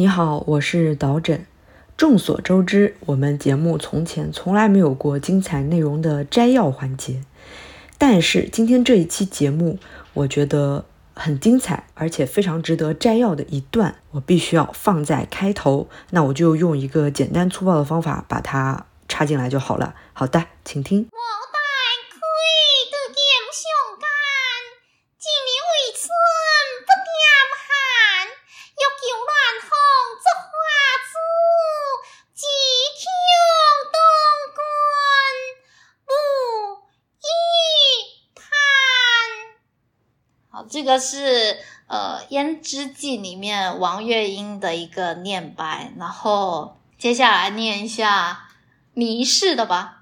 你好，我是导诊。众所周知，我们节目从前从来没有过精彩内容的摘要环节，但是今天这一期节目，我觉得很精彩，而且非常值得摘要的一段，我必须要放在开头。那我就用一个简单粗暴的方法把它插进来就好了。好的，请听。是呃《胭脂记》里面王月英的一个念白，然后接下来念一下迷氏的吧。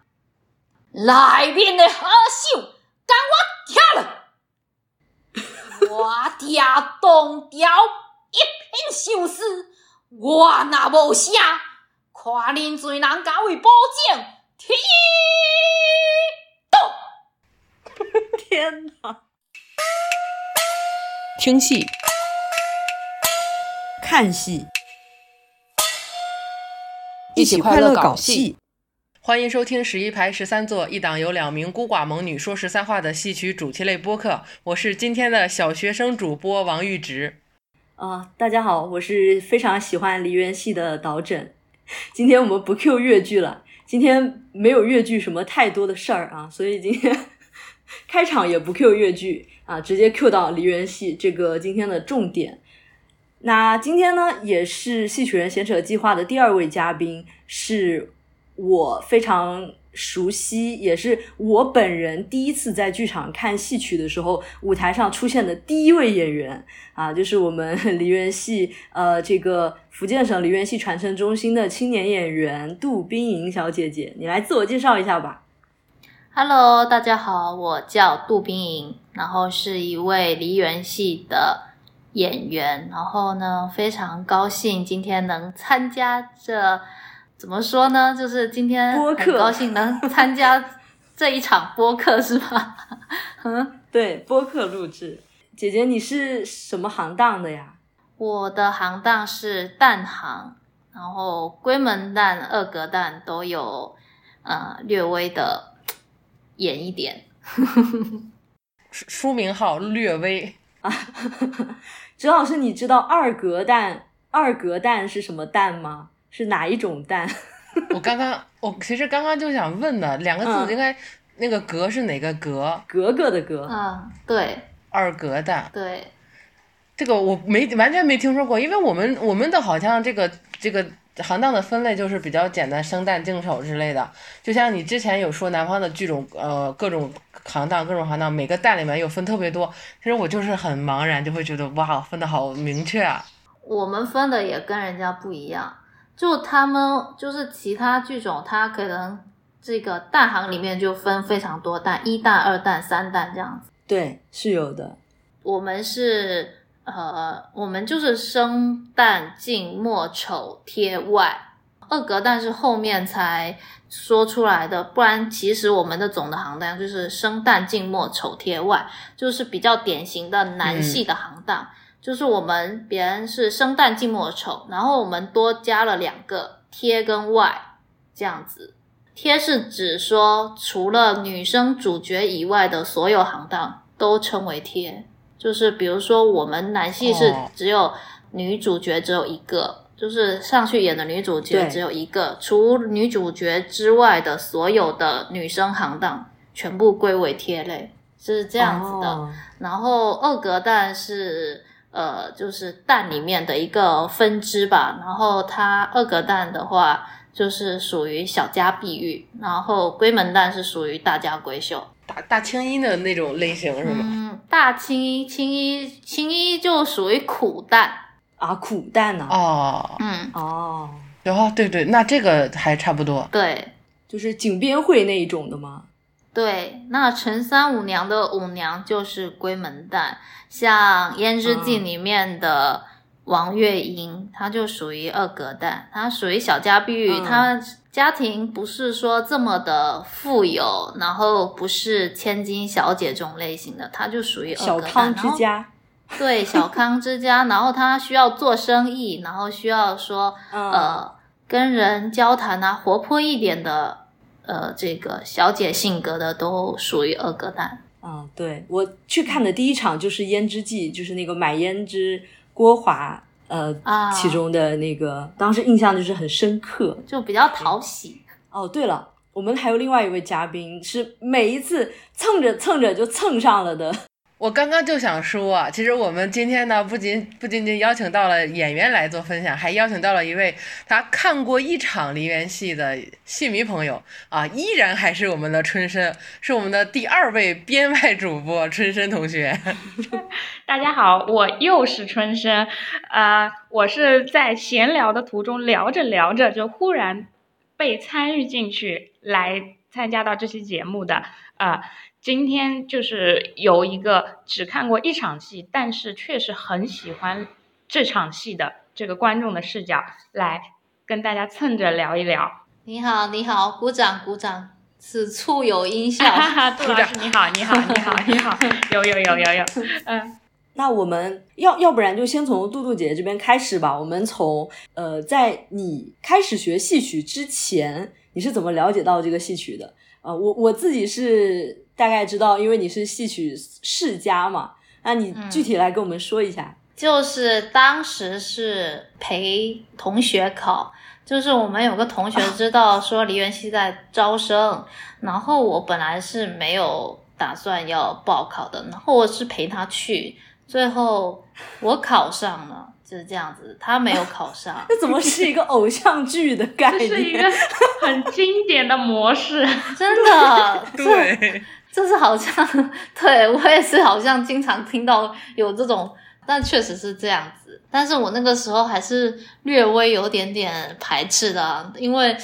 来面的好手，跟我跳了，我跳东条一片相思，我那无啥，看恁罪人敢为保证，天动！天哪！听戏、看戏，一起快乐搞戏。欢迎收听十一排十三座一档由两名孤寡猛女说十三话的戏曲主题类播客。我是今天的小学生主播王玉直。啊，大家好，我是非常喜欢梨园戏的导诊。今天我们不 Q 越剧了，今天没有越剧什么太多的事儿啊，所以今天 开场也不 Q 越剧。啊，直接 Q 到梨园戏这个今天的重点。那今天呢，也是戏曲人闲扯计划的第二位嘉宾，是我非常熟悉，也是我本人第一次在剧场看戏曲的时候，舞台上出现的第一位演员啊，就是我们 梨园戏呃这个福建省梨园戏传承中心的青年演员杜冰莹小姐姐，你来自我介绍一下吧。Hello，大家好，我叫杜冰莹，然后是一位梨园戏的演员，然后呢，非常高兴今天能参加这，怎么说呢？就是今天播客高兴能参加这一场播客，是吧？嗯，对，播客录制。姐姐，你是什么行当的呀？我的行当是蛋行，然后龟门蛋、二格蛋都有，呃，略微的。演一点，书名号略微啊，周老师，你知道二格蛋二格蛋是什么蛋吗？是哪一种蛋？我刚刚我其实刚刚就想问的，两个字应该那个格是哪个格？格格的格啊，对，二格蛋，对，这个我没完全没听说过，因为我们我们的好像这个这个。行当的分类就是比较简单，生旦净丑之类的。就像你之前有说南方的剧种，呃，各种行当，各种行当，每个旦里面又分特别多。其实我就是很茫然，就会觉得哇，分的好明确啊。我们分的也跟人家不一样，就他们就是其他剧种，他可能这个旦行里面就分非常多旦，一旦、二旦、三旦这样子。对，是有的。我们是。呃，我们就是生旦净末丑贴外，二格但是后面才说出来的，不然其实我们的总的行当就是生旦净末丑贴外，就是比较典型的男系的行当，就是我们别人是生旦净末丑，然后我们多加了两个贴跟外这样子，贴是指说除了女生主角以外的所有行当都称为贴。就是比如说，我们男戏是只有女主角只有一个，就是上去演的女主角只有一个，除女主角之外的所有的女生行当全部归为贴类，是这样子的。然后二格蛋是呃，就是蛋里面的一个分支吧。然后它二格蛋的话，就是属于小家碧玉，然后闺门旦是属于大家闺秀。大大青衣的那种类型是吗？嗯，大青衣、青衣、青衣就属于苦旦啊，苦旦呢？哦，嗯，哦，哦，对对，那这个还差不多。对，就是井边会那一种的吗？对，那陈三五娘的五娘就是闺门旦，像《胭脂记》里面的。王月英，她就属于二格旦，她属于小家碧玉，她家庭不是说这么的富有，然后不是千金小姐这种类型的，她就属于小康之家。对小康之家，然后她需要做生意，然后需要说嗯呃跟人交谈啊，活泼一点的呃这个小姐性格的都属于二哥蛋。嗯，对我去看的第一场就是《胭脂记》，就是那个买胭脂郭华呃、啊其中的那个，当时印象就是很深刻。就比较讨喜。哦，对了，我们还有另外一位嘉宾，是每一次蹭着蹭着就蹭上了的。我刚刚就想说啊，其实我们今天呢，不仅不仅仅邀请到了演员来做分享，还邀请到了一位他看过一场梨园戏的戏迷朋友啊，依然还是我们的春生，是我们的第二位编外主播春生同学。大家好，我又是春生，呃，我是在闲聊的途中聊着聊着就忽然被参与进去来参加到这期节目的，呃，今天就是有一个只看过一场戏，但是确实很喜欢这场戏的这个观众的视角来跟大家蹭着聊一聊。你好，你好，鼓掌鼓掌，此处有音效。哈哈，杜老师你好，你好，你好，你好，有有有有有，嗯。那我们要要不然就先从杜杜姐姐这边开始吧。我们从呃，在你开始学戏曲之前，你是怎么了解到这个戏曲的？呃，我我自己是大概知道，因为你是戏曲世家嘛。那你具体来跟我们说一下。就是当时是陪同学考，就是我们有个同学知道 说梨园戏在招生，然后我本来是没有打算要报考的，然后我是陪他去，最后我考上了，就是这样子，他没有考上。这怎么是一个偶像剧的概念？这是一个很经典的模式，真的，对，这是好像 对我也是好像经常听到有这种，但确实是这样子。但是我那个时候还是略微有点点排斥的，因为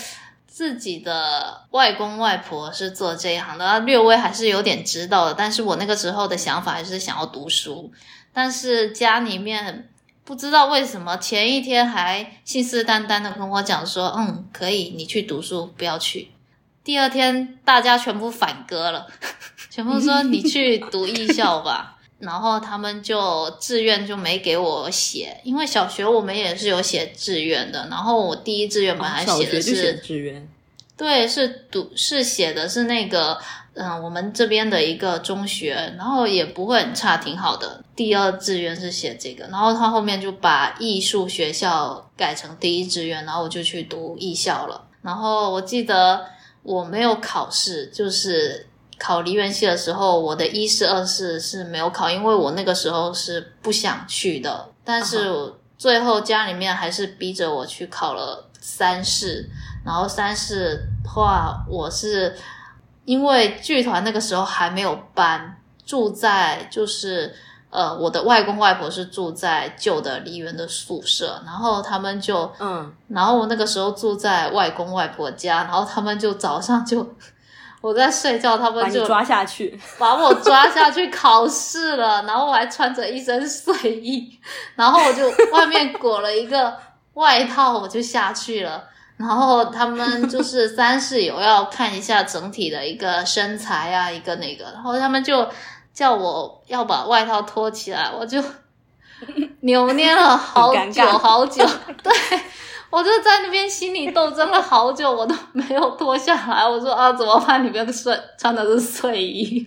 自己的外公外婆是做这一行的，略微还是有点知道的。但是我那个时候的想法还是想要读书，但是家里面不知道为什么前一天还信誓旦旦的跟我讲说，嗯，可以，你去读书，不要去。第二天大家全部反戈了，全部说你去读艺校吧。然后他们就志愿就没给我写，因为小学我们也是有写志愿的。然后我第一志愿本来写的是，志愿。对，是读是写的是那个，嗯，我们这边的一个中学，然后也不会很差，挺好的。第二志愿是写这个，然后他后面就把艺术学校改成第一志愿，然后我就去读艺校了。然后我记得我没有考试，就是考梨园系的时候，我的一试、二试是没有考，因为我那个时候是不想去的。但是最后家里面还是逼着我去考了三试，然后三试的话，我是因为剧团那个时候还没有搬，住在就是呃，我的外公外婆是住在旧的梨园的宿舍，然后他们就嗯，然后我那个时候住在外公外婆家，然后他们就早上就我在睡觉，他们就抓下去。把我抓下去考试了，然后我还穿着一身睡衣，然后我就外面裹了一个外套，我就下去了。然后他们就是三室友要看一下整体的一个身材啊，一个那个，然后他们就叫我要把外套脱起来，我就 扭捏了好久好久，对。我就在那边心里斗争了好久，我都没有脱下来。我说啊，怎么办？里面的睡穿的是睡衣，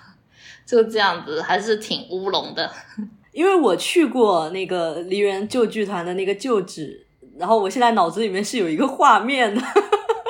就这样子，还是挺乌龙的。因为我去过那个梨园旧剧团的那个旧址，然后我现在脑子里面是有一个画面的。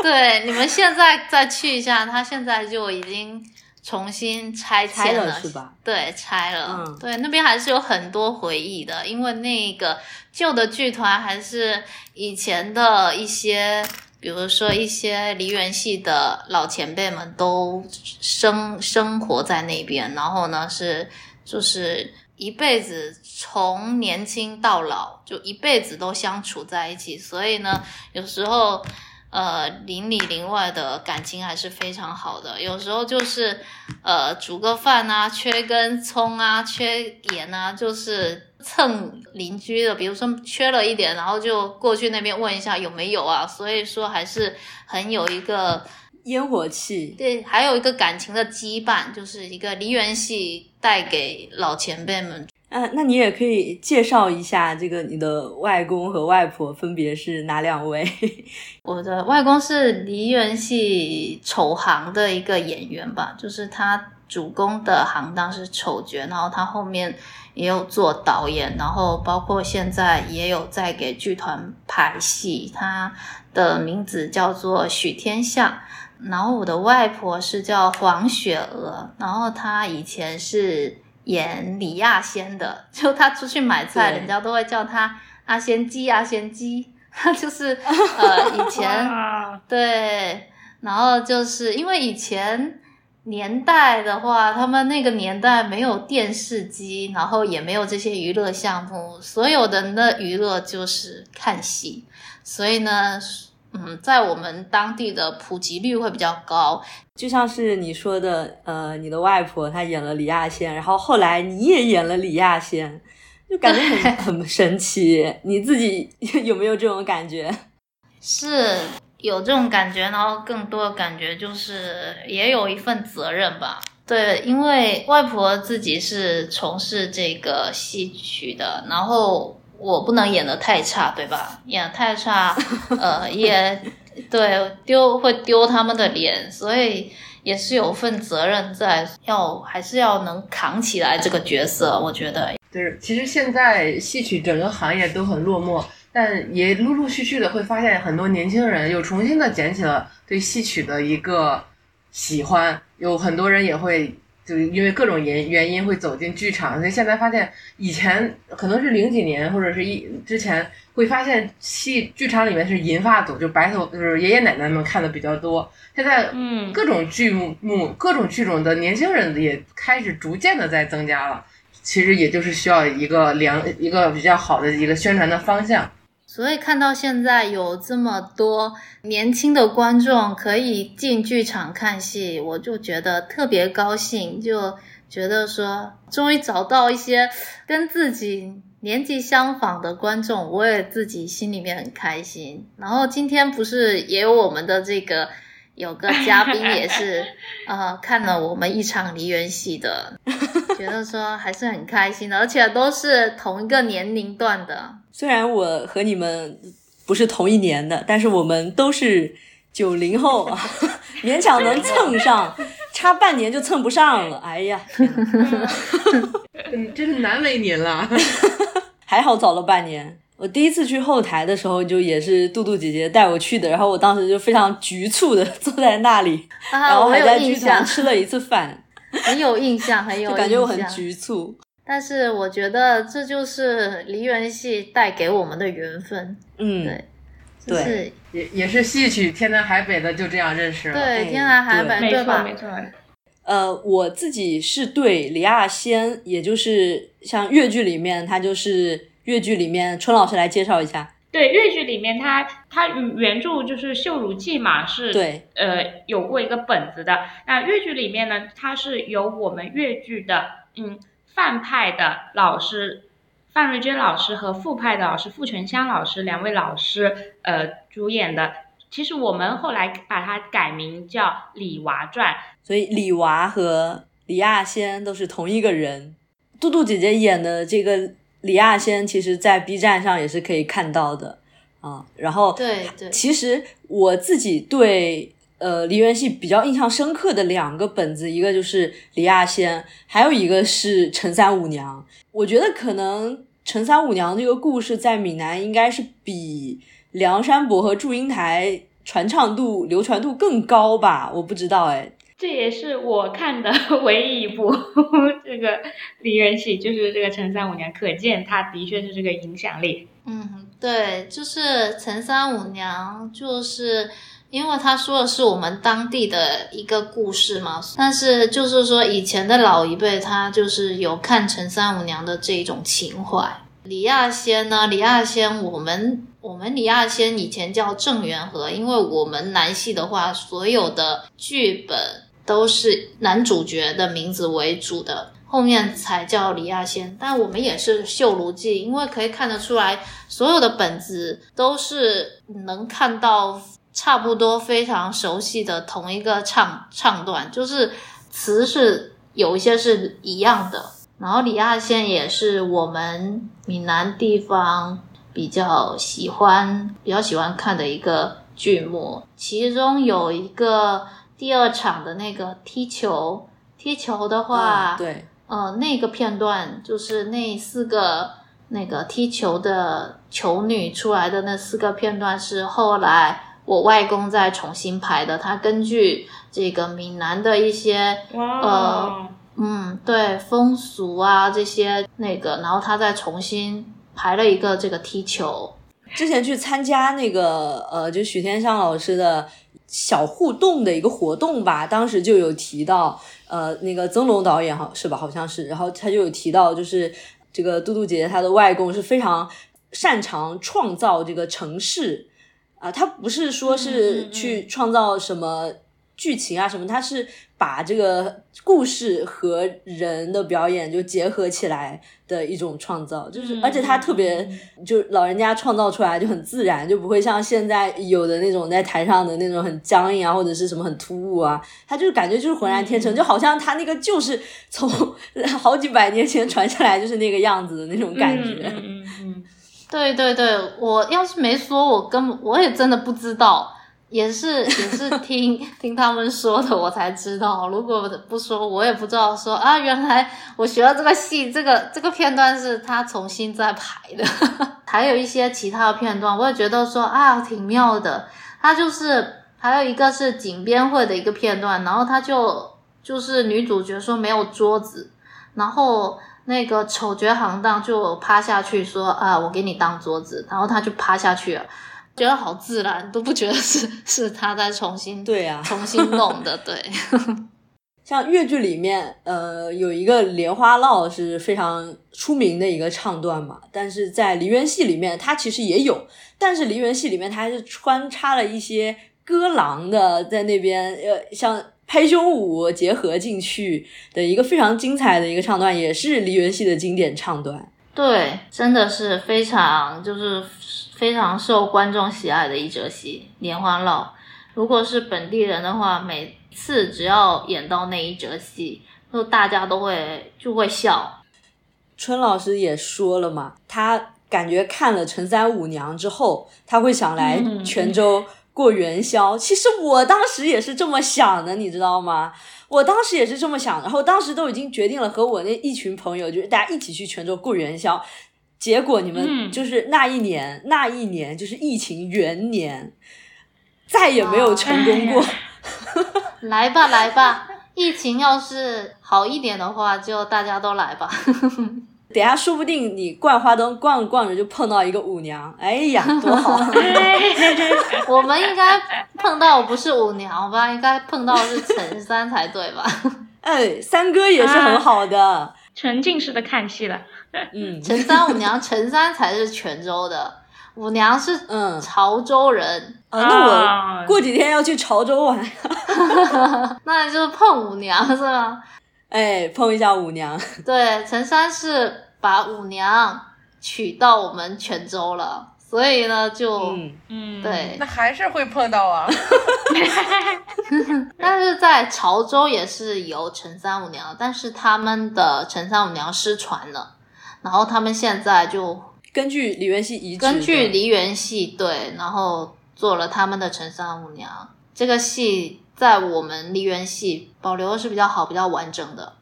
对，你们现在再去一下，他现在就已经重新拆拆迁了是吧？对，拆了。嗯对，那边还是有很多回忆的，因为那个旧的剧团还是以前的一些，比如说一些梨园戏的老前辈们都生生活在那边，然后呢是就是一辈子从年轻到老，就一辈子都相处在一起，所以呢，有时候。呃，邻里邻外的感情还是非常好的。有时候就是，呃，煮个饭啊，缺根葱啊，缺盐啊，就是蹭邻居的。比如说缺了一点，然后就过去那边问一下有没有啊。所以说还是很有一个烟火气，对，还有一个感情的羁绊，就是一个梨园戏带给老前辈们。嗯，那你也可以介绍一下这个你的外公和外婆分别是哪两位？我的外公是梨园戏丑行的一个演员吧，就是他主攻的行当是丑角，然后他后面也有做导演，然后包括现在也有在给剧团排戏。他的名字叫做许天相。然后我的外婆是叫黄雪娥，然后她以前是。演李亚仙的，就他出去买菜，人家都会叫他阿仙鸡，阿仙鸡。他 就是 呃以前对，然后就是因为以前年代的话，他们那个年代没有电视机，然后也没有这些娱乐项目，所有人的娱乐就是看戏，所以呢。嗯，在我们当地的普及率会比较高，就像是你说的，呃，你的外婆她演了李亚仙，然后后来你也演了李亚仙，就感觉很 很神奇。你自己有没有这种感觉？是有这种感觉，然后更多的感觉就是也有一份责任吧。对，因为外婆自己是从事这个戏曲的，然后。我不能演的太差，对吧？演太差，呃，也对丢会丢他们的脸，所以也是有份责任在，要还是要能扛起来这个角色。我觉得，对，其实现在戏曲整个行业都很落寞，但也陆陆续续的会发现很多年轻人又重新的捡起了对戏曲的一个喜欢，有很多人也会。就因为各种原原因会走进剧场，所以现在发现以前可能是零几年或者是一之前会发现戏剧场里面是银发组，就白头就是爷爷奶奶们看的比较多。现在嗯，各种剧目、各种剧种的年轻人也开始逐渐的在增加了。其实也就是需要一个良一个比较好的一个宣传的方向。所以看到现在有这么多年轻的观众可以进剧场看戏，我就觉得特别高兴，就觉得说终于找到一些跟自己年纪相仿的观众，我也自己心里面很开心。然后今天不是也有我们的这个。有个嘉宾也是，呃，看了我们一场梨园戏的，觉得说还是很开心的，而且都是同一个年龄段的。虽然我和你们不是同一年的，但是我们都是九零后，勉强能蹭上，差半年就蹭不上了。哎呀，嗯，真是难为您了，还好早了半年。我第一次去后台的时候，就也是杜杜姐姐带我去的，然后我当时就非常局促的坐在那里，然后还在剧场吃了一次饭，很有印象，很有，感觉我很局促。但是我觉得这就是梨园戏带给我们的缘分，嗯，对，对，也也是戏曲天南海北的就这样认识了，对，天南海北，对吧？没错。呃，我自己是对李亚仙，也就是像越剧里面，他就是。越剧里面，春老师来介绍一下。对，越剧里面，它它原著就是《绣如记》嘛，是对，呃，有过一个本子的。那越剧里面呢，它是由我们越剧的，嗯，范派的老师范瑞娟老师和傅派的老师傅全香老师两位老师，呃，主演的。其实我们后来把它改名叫《李娃传》，所以李娃和李亚仙都是同一个人。杜杜姐姐演的这个。李亚仙其实，在 B 站上也是可以看到的啊。然后，对对，其实我自己对呃梨园戏比较印象深刻的两个本子，一个就是李亚仙，还有一个是陈三五娘。我觉得可能陈三五娘这个故事在闽南应该是比梁山伯和祝英台传唱度、流传度更高吧？我不知道哎。这也是我看的 唯一一部 这个梨园戏，就是这个陈三五娘，可见她的确是这个影响力。嗯，对，就是陈三五娘，就是因为他说的是我们当地的一个故事嘛。但是就是说以前的老一辈，他就是有看陈三五娘的这种情怀。李亚仙呢，李亚仙，我们我们李亚仙以前叫郑元和，因为我们南戏的话，所有的剧本。都是男主角的名字为主的，后面才叫李亚仙。但我们也是《绣如记》，因为可以看得出来，所有的本子都是能看到差不多非常熟悉的同一个唱唱段，就是词是有一些是一样的。然后李亚仙也是我们闽南地方比较喜欢、比较喜欢看的一个剧目，其中有一个第二场的那个踢球，踢球的话，嗯对，呃，那个片段就是那四个那个踢球的球女出来的那四个片段，是后来我外公再重新拍的。他根据这个闽南的一些，呃嗯，对风俗啊这些那个，然后他再重新排了一个这个踢球。之前去参加那个呃，就许天上老师的小互动的一个活动吧，当时就有提到，呃，那个曾龙导演好是吧？好像是，然后他就有提到，就是这个嘟嘟姐姐她的外公是非常擅长创造这个城市啊、他不是说是去创造什么剧情啊什么，他是把这个故事和人的表演就结合起来的一种创造，就是嗯而且他特别。嗯就老人家创造出来就很自然，就不会像现在有的那种在台上的那种很僵硬啊，或者是什么很突兀啊，他就是感觉就是浑然天成，嗯就好像他那个就是从好几百年前传下来就是那个样子的那种感觉。嗯嗯嗯 对对对，我要是没说，我根本我也真的不知道，也是也是听 听他们说的，我才知道。如果不说，我也不知道说啊，原来我学了这个戏，这个这个片段是他重新再排的。还有一些其他的片段，我也觉得说啊，挺妙的。他就是还有一个是井边会的一个片段，然后他就就是女主角说没有桌子，然后那个丑角行当就趴下去说啊，我给你当桌子，然后他就趴下去了，觉得好自然，都不觉得是 是他在重新对啊，重新弄的，对，像越剧里面，呃，有一个莲花落是非常出名的一个唱段嘛，但是在梨园戏里面，它其实也有，但是梨园戏里面它还是穿插了一些歌郎的在那边，呃，像拍胸舞结合进去的一个非常精彩的一个唱段，也是梨园戏的经典唱段。对，真的是非常就是非常受观众喜爱的一折戏《莲花落》。如果是本地人的话，每次只要演到那一折戏，就大家都会就会笑。春老师也说了嘛，他感觉看了《陈三五娘》之后，他会想来嗯泉州过元宵。其实我当时也是这么想的，你知道吗？我当时也是这么想，然后当时都已经决定了和我那一群朋友，就是大家一起去泉州过元宵。结果你们嗯就是那一年，那一年就是疫情元年，再也没有成功过。来吧，来吧，疫情要是好一点的话，就大家都来吧。等下说不定你逛花灯逛着逛着就碰到一个舞娘，哎呀，多好！我们应该碰到不是舞娘吧？应该碰到是陈三才对吧？哎，三哥也是很好的，沉浸式的看戏了。嗯。陈三五娘，陈三才是泉州的，五娘是嗯。潮州人，啊，那啊。我过几天要去潮州玩，那就是碰五娘是吗？哎，碰一下五娘。对，陈三是把五娘娶到我们泉州了，所以呢就、嗯，嗯，对。那，还是会碰到啊。但是在潮州也是有陈三五娘，但是他们的陈三五娘失传了，然后他们现在就根据梨园戏遗址，根据梨园戏对，然后做了他们的陈三五娘。这个戏在我们梨园戏保留的是比较好、比较完整的。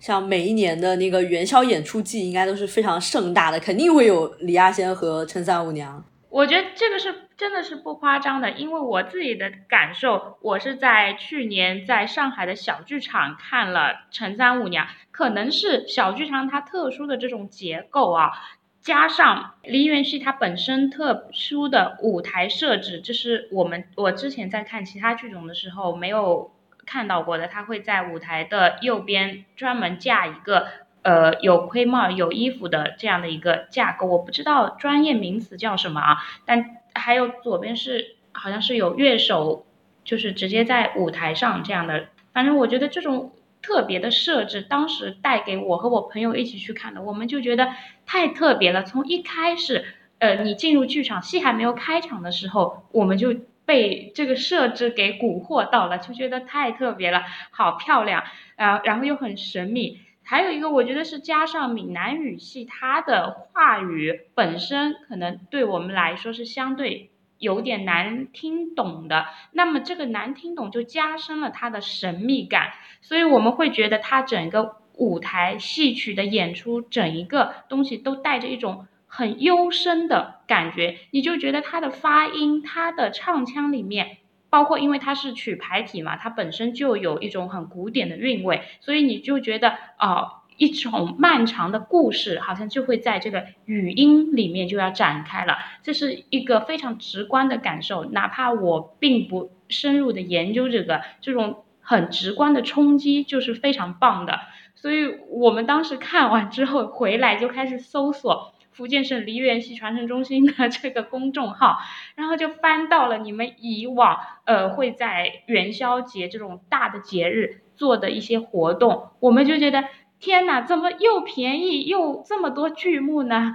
像每一年的那个元宵演出季，应该都是非常盛大的，肯定会有李亚仙和陈三五娘。我觉得这个是真的是不夸张的，因为我自己的感受，我是在去年在上海的小剧场看了《陈三五娘》，可能是小剧场它特殊的这种结构啊，加上梨园戏它本身特殊的舞台设置，这是我们我之前在看其他剧种的时候没有看到过的，它会在舞台的右边专门架一个。呃，有盔帽、有衣服的这样的一个架构，我不知道专业名词叫什么啊。但还有左边是好像是有乐手，就是直接在舞台上这样的。反正我觉得这种特别的设置，当时带给我和我朋友一起去看的，我们就觉得太特别了。从一开始，呃，你进入剧场，戏还没有开场的时候，我们就被这个设置给蛊惑到了，就觉得太特别了，好漂亮，啊、然后又很神秘。还有一个，我觉得是加上闽南语系，它的话语本身可能对我们来说是相对有点难听懂的。那么这个难听懂就加深了它的神秘感，所以我们会觉得它整个舞台戏曲的演出，整一个东西都带着一种很幽深的感觉。你就觉得它的发音，它的唱腔里面。包括因为它是曲牌体嘛，它本身就有一种很古典的韵味，所以你就觉得哦，一种漫长的故事好像就会在这个语音里面就要展开了，这是一个非常直观的感受。哪怕我并不深入的研究这个，这种很直观的冲击就是非常棒的。所以我们当时看完之后回来就开始搜索。福建省梨园戏传承中心的这个公众号，然后就翻到了你们以往呃会在元宵节这种大的节日做的一些活动，我们就觉得天哪，怎么又便宜又这么多剧目呢？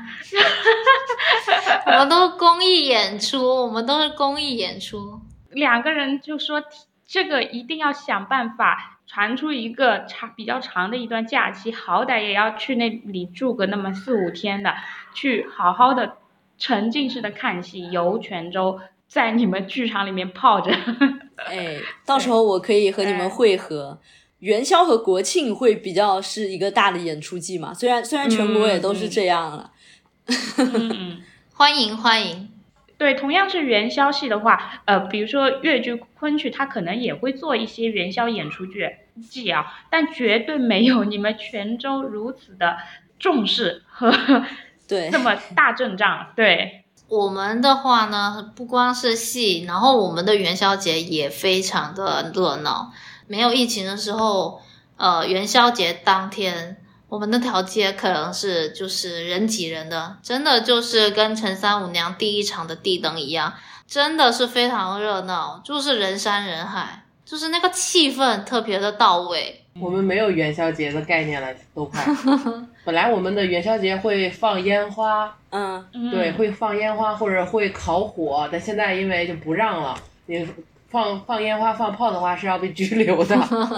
我们都是公益演出，我们都是公益演出。两个人就说这个一定要想办法。传出一个长比较长的一段假期，好歹也要去那里住个那么四五天的，去好好的沉浸式的看戏，游泉州，在你们剧场里面泡着。哎，到时候我可以和你们会合。元宵和国庆会比较是一个大的演出季嘛，虽然虽然全国也都是这样了。嗯，欢迎欢迎。对，同样是元宵戏的话，呃，比如说越剧、昆曲，它可能也会做一些元宵演出剧记啊，但绝对没有你们泉州如此的重视和对 这么大阵仗。对我们的话呢，不光是戏，然后我们的元宵节也非常的热闹。没有疫情的时候，呃，元宵节当天。我们那条街可能是就是人挤人的，真的就是跟陈三五娘第一场的地灯一样，真的是非常热闹，就是人山人海，就是那个气氛特别的到位。我们没有元宵节的概念了，都快。本来我们的元宵节会放烟花，嗯，对，会放烟花或者会烤火，但现在因为就不让了，你放放烟花放炮的话是要被拘留的。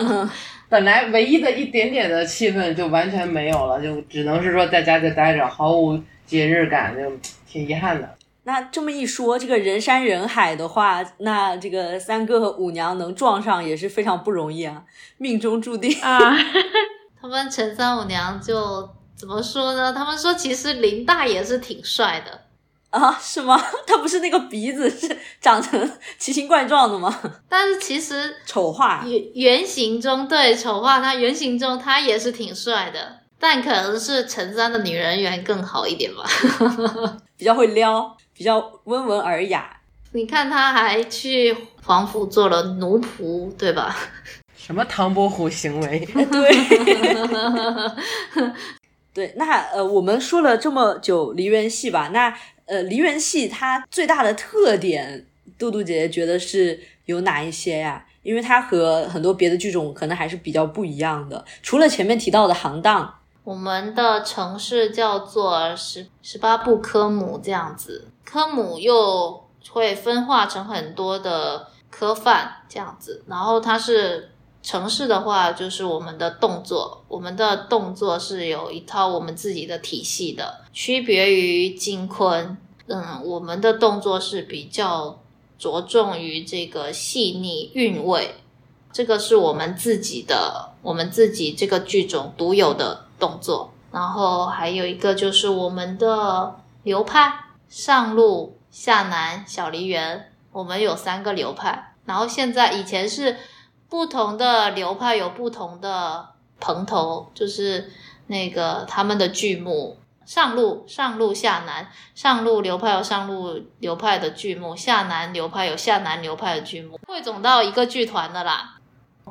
本来唯一的一点点的气氛就完全没有了，就只能是说在家就待着，毫无节日感，就挺遗憾的。那这么一说，这个人山人海的话，那这个三哥和五娘能撞上也是非常不容易啊，命中注定啊。他们陈三五娘就怎么说呢？他们说其实林大爷是挺帅的。啊，是吗？他不是那个鼻子是长成奇形怪状的吗？但是其实丑化原原型中，对丑化他原型中他也是挺帅的，但可能是陈三的女人缘更好一点吧，比较会撩，比较温文尔雅。你看他还去皇府做了奴仆，对吧？什么唐伯虎行为？对，对。那呃，我们说了这么久梨园戏吧，那。呃，梨园戏它最大的特点，杜杜姐姐觉得是有哪一些呀？因为它和很多别的剧种可能还是比较不一样的。除了前面提到的行当，我们的城市叫做十十八部科目这样子，科目又会分化成很多的科范这样子。然后它是城市的话，就是我们的动作，我们的动作是有一套我们自己的体系的。区别于金昆，嗯，我们的动作是比较着重于这个细腻韵味，这个是我们自己的，我们自己这个剧种独有的动作。然后还有一个就是我们的流派，上路、下南、小梨园，我们有三个流派。然后现在以前是不同的流派有不同的棚头，就是那个他们的剧目。上路上路下南上路流派有上路流派的剧目，下南流派有下南流派的剧目，汇总到一个剧团的啦。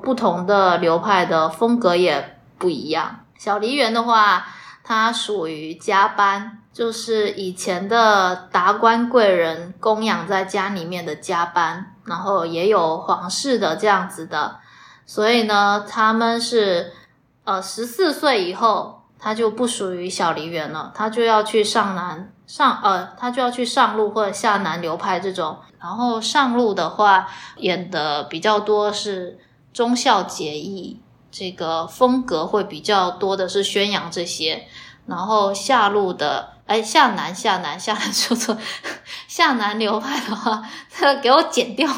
不同的流派的风格也不一样。小梨园的话，它属于家班，就是以前的达官贵人供养在家里面的家班，然后也有皇室的这样子的，所以呢，他们是呃十四岁以后。他就不属于小梨园了，他就要去上南上呃，他就要去上路或者下南流派这种。然后上路的话，演的比较多是忠孝节义，这个风格会比较多的是宣扬这些，然后下路的哎向南向南向南 说错，向南流派的话，他给我剪掉。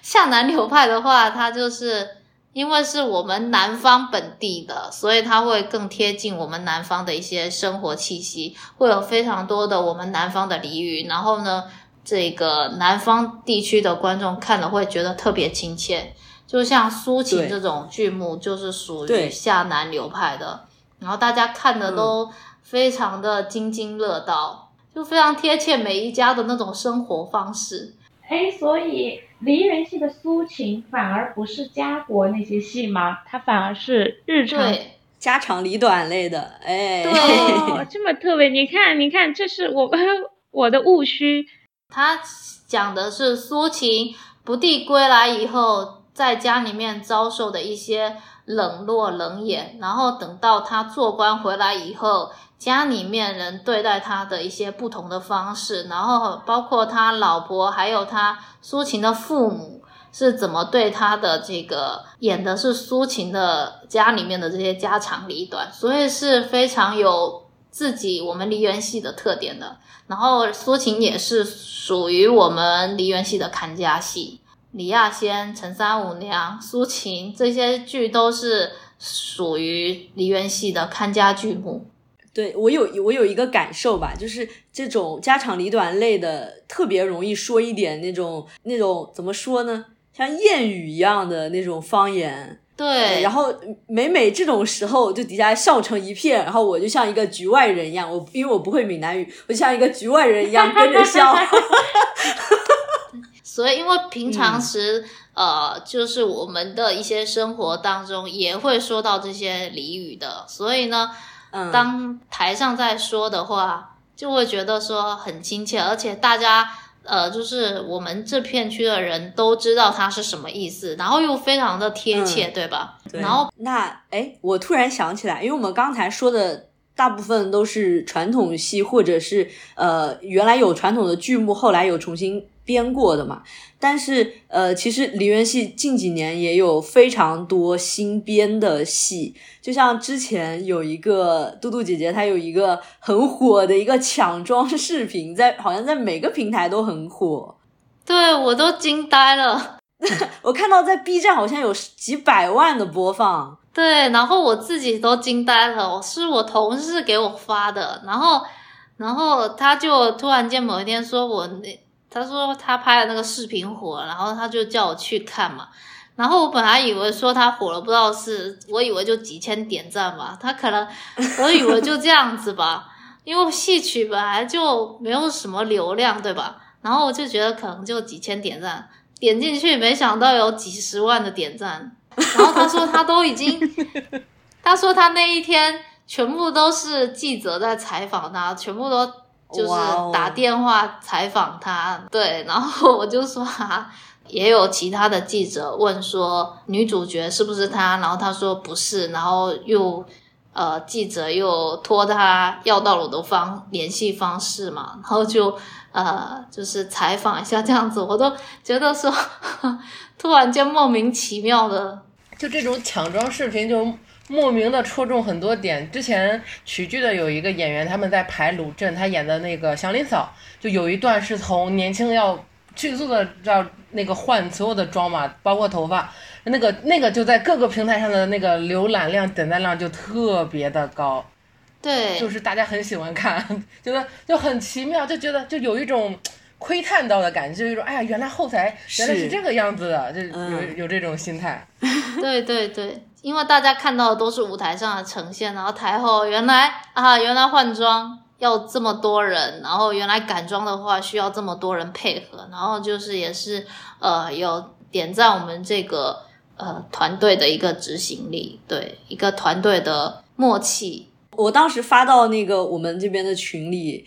向南流派的话，它就是因为是我们南方本地的，所以它会更贴近我们南方的一些生活气息，会有非常多的我们南方的俚语，然后呢。这个南方地区的观众看了会觉得特别亲切，就像苏秦这种剧目，就是属于下南流派的，然后大家看的都非常的津津乐道，就非常贴切每一家的那种生活方式。哎，所以梨园戏的苏秦反而不是家国那些戏吗？它反而是日常家长里短类的。哎，对，这么特别，你看，你看，这是我我的误区。他讲的是苏秦不第归来以后，在家里面遭受的一些冷落冷眼，然后等到他做官回来以后，家里面人对待他的一些不同的方式，然后包括他老婆还有他苏秦的父母是怎么对他的这个演的是苏秦的家里面的这些家长里短，所以是非常有自己我们梨园戏的特点的。然后苏秦也是属于我们梨园戏的看家戏，李亚仙、陈三五娘、苏秦这些剧都是属于梨园戏的看家剧目。对我有我有一个感受吧，就是这种家长里短类的特别容易说一点那种那种怎么说呢，像谚语一样的那种方言。对，然后每每这种时候，就底下笑成一片，然后我就像一个局外人一样，我因为我不会闽南语，我就像一个局外人一样跟着笑。所以，因为平常时，呃，就是我们的一些生活当中也会说到这些俚语的，所以呢，当台上在说的话，就会觉得说很亲切，而且大家。呃，就是我们这片区的人都知道它是什么意思，然后又非常的贴切，对吧？然后那哎，我突然想起来，因为我们刚才说的大部分都是传统戏，或者是呃原来有传统的剧目，后来有重新。编过的嘛，但是呃，其实梨园戏近几年也有非常多新编的戏，就像之前有一个嘟嘟姐姐，她有一个很火的一个抢妆视频，在好像在每个平台都很火，对我都惊呆了。我看到在 B 站好像有几百万的播放，对，然后我自己都惊呆了，是我同事给我发的，然后然后他就突然间某一天说我那。他说他拍的那个视频火，然后他就叫我去看嘛。然后我本来以为说他火了，不知道是我以为就几千点赞吧。他可能我以为就这样子吧，因为戏曲本来就没有什么流量，对吧？然后我就觉得可能就几千点赞，点进去没想到有几十万的点赞。然后他说他都已经，他说他那一天全部都是记者在采访他，全部都。就是打电话采访他，对，然后我就说哈，也有其他的记者问说女主角是不是他，然后他说不是，然后又呃记者又托他要到了我的方联系方式嘛，然后就呃就是采访一下这样子，我都觉得说 突然间莫名其妙的，就这种抢妆视频就。莫名的戳中很多点。之前曲剧的有一个演员，他们在排鲁镇，他演的那个祥林嫂，就有一段是从年轻要迅速的要那个换所有的妆嘛，包括头发，那个 那个就在各个平台上的那个浏览量、点赞量就特别的高。对，就是大家很喜欢看，觉得就很奇妙，就觉得就有一种窥探到的感觉，就是说哎呀，原来后台原来是这个样子的，就有有这种心态。对 对对。因为大家看到的都是舞台上的呈现，然后台后原来啊，原来换装要这么多人，然后原来赶装的话需要这么多人配合，然后就是也是呃有点赞我们这个呃团队的一个执行力，对一个团队的默契。我当时发到那个我们这边的群里，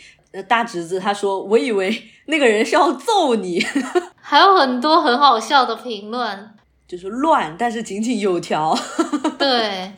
大侄子他说，我以为那个人是要揍你，还有很多很好笑的评论。就是乱，但是井井有条。对，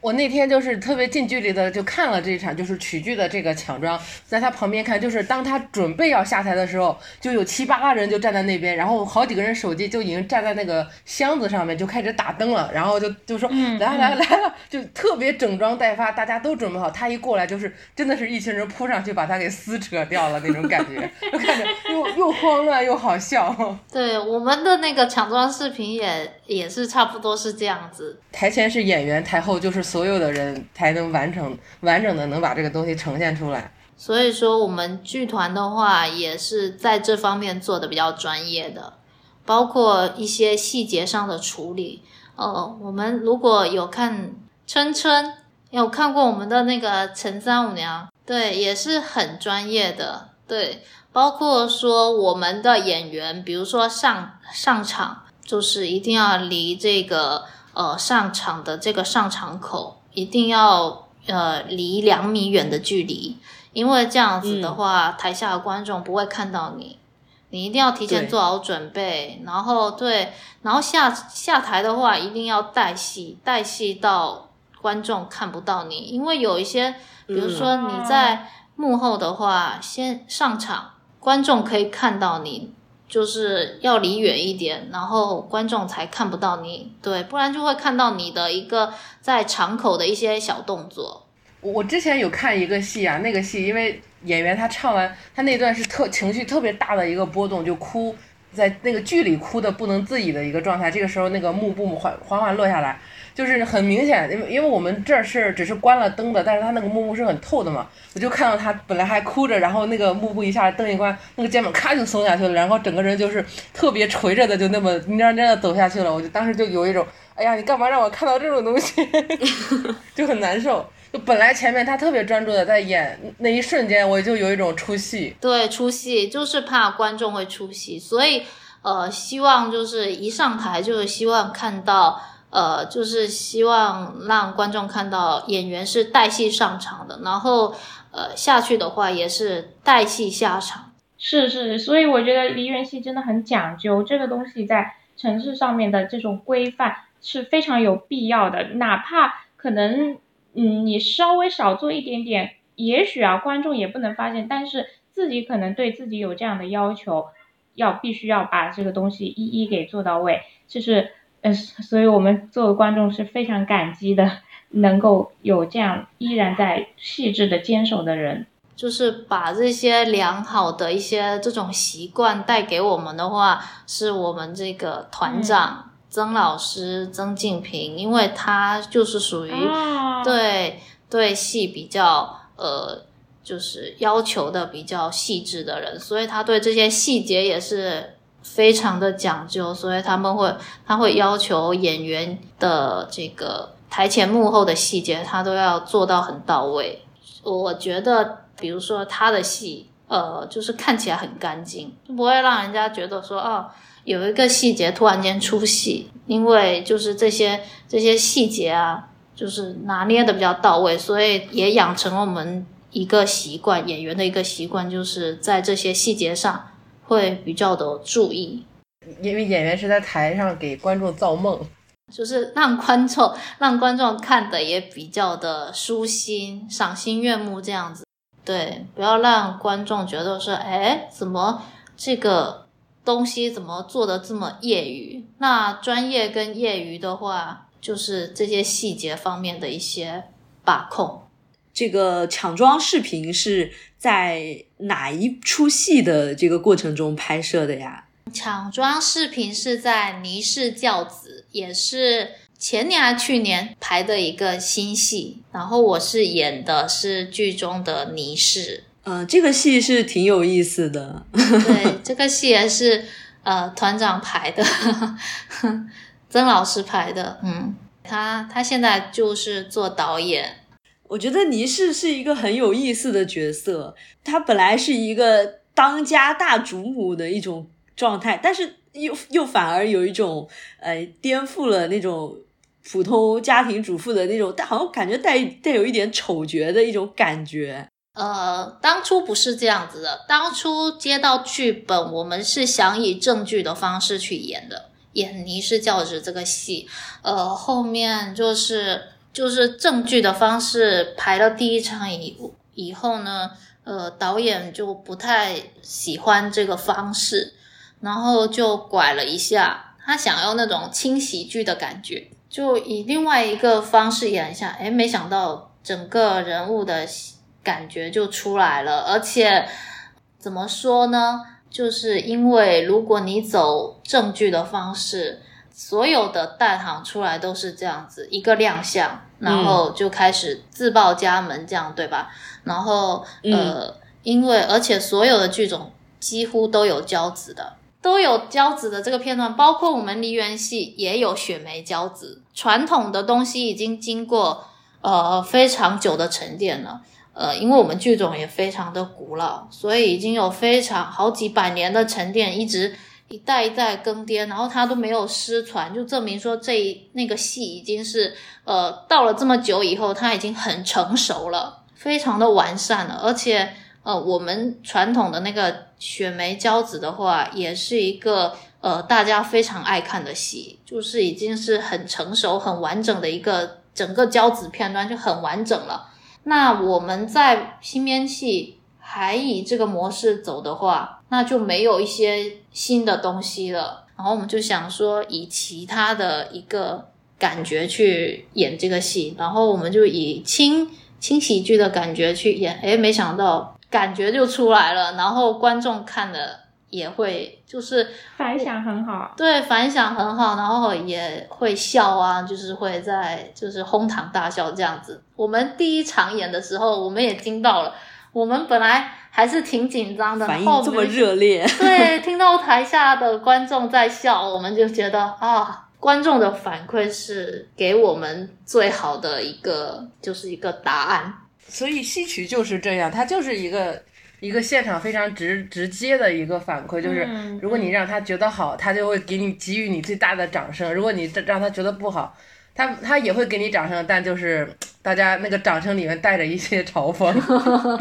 我那天就是特别近距离的就看了这一场，就是曲剧的这个抢妆，在他旁边看，就是当他准备要下台的时候，就有七八个人就站在那边，然后好几个人手机就已经站在那个箱子上面，就开始打灯了，然后就就说来来来了，就特别整装待发，大家都准备好，他一过来就是真的是一群人扑上去把他给撕扯掉了那种感觉，就看着又又慌乱又好笑。对，我们的那个抢妆视频也也是差不多是这样子，台前是演员，台后就是所有的人才能完成完整的能把这个东西呈现出来。所以说我们剧团的话也是在这方面做的比较专业的，包括一些细节上的处理。呃，我们如果有看春春，有看过我们的那个陈三五娘，对，也是很专业的。对，包括说我们的演员，比如说上上场，就是一定要离这个呃上场的这个上场口一定要呃离两米远的距离，因为这样子的话，台下的观众不会看到你。你一定要提前做好准备，然后对，然后下下台的话，一定要带戏，带戏到观众看不到你，因为有一些，比如说你在幕后的话，先上场，观众可以看到你，就是要离远一点，然后观众才看不到你，对，不然就会看到你的一个在场口的一些小动作。我之前有看一个戏啊，那个戏因为演员他唱完，他那段是特情绪特别大的一个波动，就哭，在那个剧里哭的不能自已的一个状态。这个时候那个幕布缓缓缓落下来，就是很明显，因为因为我们这儿是只是关了灯的，但是他那个幕布是很透的嘛，我就看到他本来还哭着，然后那个幕布一下灯一关，那个肩膀咔就松下去了，然后整个人就是特别垂着的，就那么蔫蔫的走下去了。我就当时就有一种，哎呀，你干嘛让我看到这种东西，就很难受。就本来前面他特别专注的在演那一瞬间，我就有一种出戏。对，出戏就是怕观众会出戏，所以呃，希望就是一上台就是希望看到呃，就是希望让观众看到演员是带戏上场的，然后呃下去的话也是带戏下场。是是，所以我觉得梨园戏真的很讲究，这个东西在城市上面的这种规范是非常有必要的，哪怕可能嗯你稍微少做一点点，也许啊观众也不能发现，但是自己可能对自己有这样的要求，要必须要把这个东西一一给做到位，就是呃，所以我们作为观众是非常感激的，能够有这样依然在细致的坚守的人。就是把这些良好的一些这种习惯带给我们的话，是我们这个团长、曾老师曾静平，因为他就是属于、啊，对对戏比较呃，就是要求的比较细致的人，所以他对这些细节也是非常的讲究，所以他们会他会要求演员的这个台前幕后的细节，他都要做到很到位。我觉得，比如说他的戏，呃，就是看起来很干净，就不会让人家觉得说，哦，有一个细节突然间出戏，因为就是这些这些细节啊，就是拿捏的比较到位，所以也养成了我们一个习惯，演员的一个习惯，就是在这些细节上会比较的注意。因为演员是在台上给观众造梦，就是让观众让观众看的也比较的舒心、赏心悦目这样子。对，不要让观众觉得说，哎，怎么这个东西怎么做的这么业余？那专业跟业余的话，就是这些细节方面的一些把控。这个抢妆视频是在哪一出戏的这个过程中拍摄的呀？抢妆视频是在《倪氏教子》，也是前年还去年排的一个新戏，然后我是演的是剧中的倪氏。嗯、这个戏是挺有意思的。对，这个戏也是呃团长排的，曾老师排的。嗯，他他现在就是做导演。我觉得倪氏是一个很有意思的角色，她本来是一个当家大主母的一种状态，但是又又反而有一种呃颠覆了那种普通家庭主妇的那种，但好像感觉带带有一点丑角的一种感觉。呃，当初不是这样子的，当初接到剧本，我们是想以正剧的方式去演的，演《倪氏教子》这个戏。呃，后面就是就是正剧的方式排了第一场以以后呢，呃，导演就不太喜欢这个方式，然后就拐了一下，他想要那种轻喜剧的感觉，就以另外一个方式演一下，哎，没想到整个人物的感觉就出来了，而且怎么说呢？就是因为如果你走正剧的方式，所有的大行出来都是这样子一个亮相，然后就开始自报家门，这样对吧？然后呃，因为而且所有的剧种几乎都有交子的，都有交子的这个片段，包括我们梨园戏也有雪梅交子。传统的东西已经经过呃非常久的沉淀了。呃，因为我们剧种也非常的古老，所以已经有非常好几百年的沉淀，一直一代一代更迭，然后它都没有失传，就证明说这那个戏已经是呃到了这么久以后，它已经很成熟了，非常的完善了。而且呃，我们传统的那个雪梅娇子的话，也是一个呃大家非常爱看的戏，就是已经是很成熟、很完整的一个整个娇子片段就很完整了。那我们在新编戏还以这个模式走的话，那就没有一些新的东西了。然后我们就想说，以其他的一个感觉去演这个戏，然后我们就以轻轻喜剧的感觉去演。哎，没想到感觉就出来了，然后观众看的。也会就是反响很好，对，反响很好，然后也会笑啊，就是会在就是哄堂大笑这样子。我们第一场演的时候，我们也惊到了，我们本来还是挺紧张的，反应这么热烈，对，听到台下的观众在笑，我们就觉得啊，观众的反馈是给我们最好的一个就是一个答案。所以戏曲就是这样，它就是一个。一个现场非常直直接的一个反馈，就是如果你让他觉得好，他就会给你给予你最大的掌声；如果你让他觉得不好，他他也会给你掌声，但就是大家那个掌声里面带着一些嘲讽，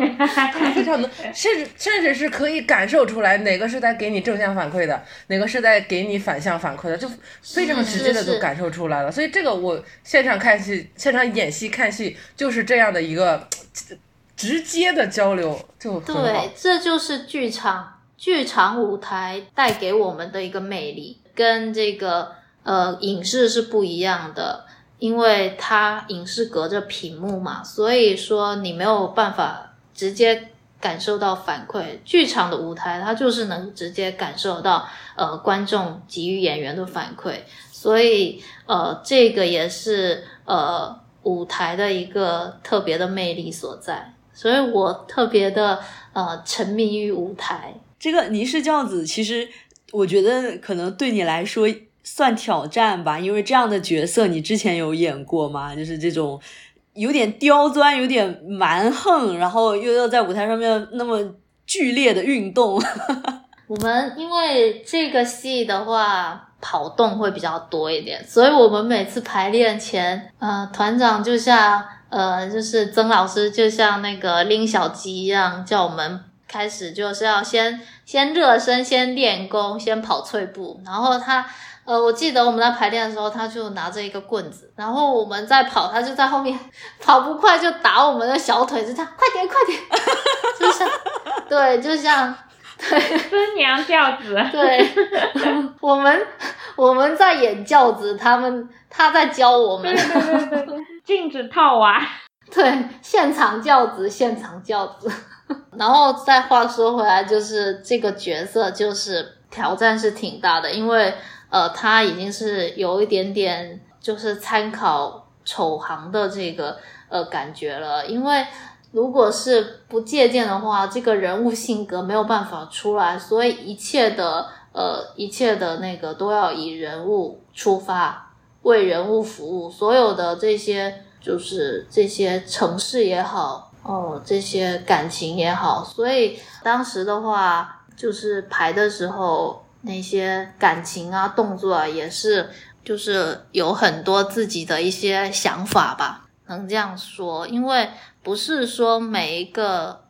非常能，甚至甚至是可以感受出来哪个是在给你正向反馈的，哪个是在给你反向反馈的，就非常直接的就感受出来了。所以这个我现场看戏、现场演戏看戏就是这样的一个。直接的交流就对，这就是剧场剧场舞台带给我们的一个魅力，跟这个呃影视是不一样的，因为它影视隔着屏幕嘛，所以说你没有办法直接感受到反馈。剧场的舞台它就是能直接感受到呃观众给予演员的反馈，所以呃这个也是呃舞台的一个特别的魅力所在。所以我特别的呃沉迷于舞台。这个泥氏教子，其实我觉得可能对你来说算挑战吧，因为这样的角色你之前有演过吗？就是这种有点刁钻、有点蛮横，然后又要在舞台上面那么剧烈的运动。我们因为这个戏的话，跑动会比较多一点，所以我们每次排练前，呃，团长就像。呃，就是曾老师就像那个拎小鸡一样，叫我们开始就是要先先热身，先练功，先跑脆步。然后他，呃，我记得我们在排练的时候，他就拿着一个棍子，然后我们在跑，他就在后面跑不快就打我们的小腿，就这样，快点快点，就像对，就像对 孙娘教子，对，我们我们在演教子，他们他在教我们。禁止套娃，对，现场教子，现场教子。然后再话说回来，就是这个角色就是挑战是挺大的，因为呃，他已经是有一点点就是参考丑行的这个呃感觉了。因为如果是不借鉴的话，这个人物性格没有办法出来，所以一切的呃一切的那个都要以人物出发。为人物服务，所有的这些就是这些城市也好，哦，这些感情也好，所以当时的话，就是排的时候那些感情啊、动作啊，也是就是有很多自己的一些想法吧，能这样说，因为不是说每一个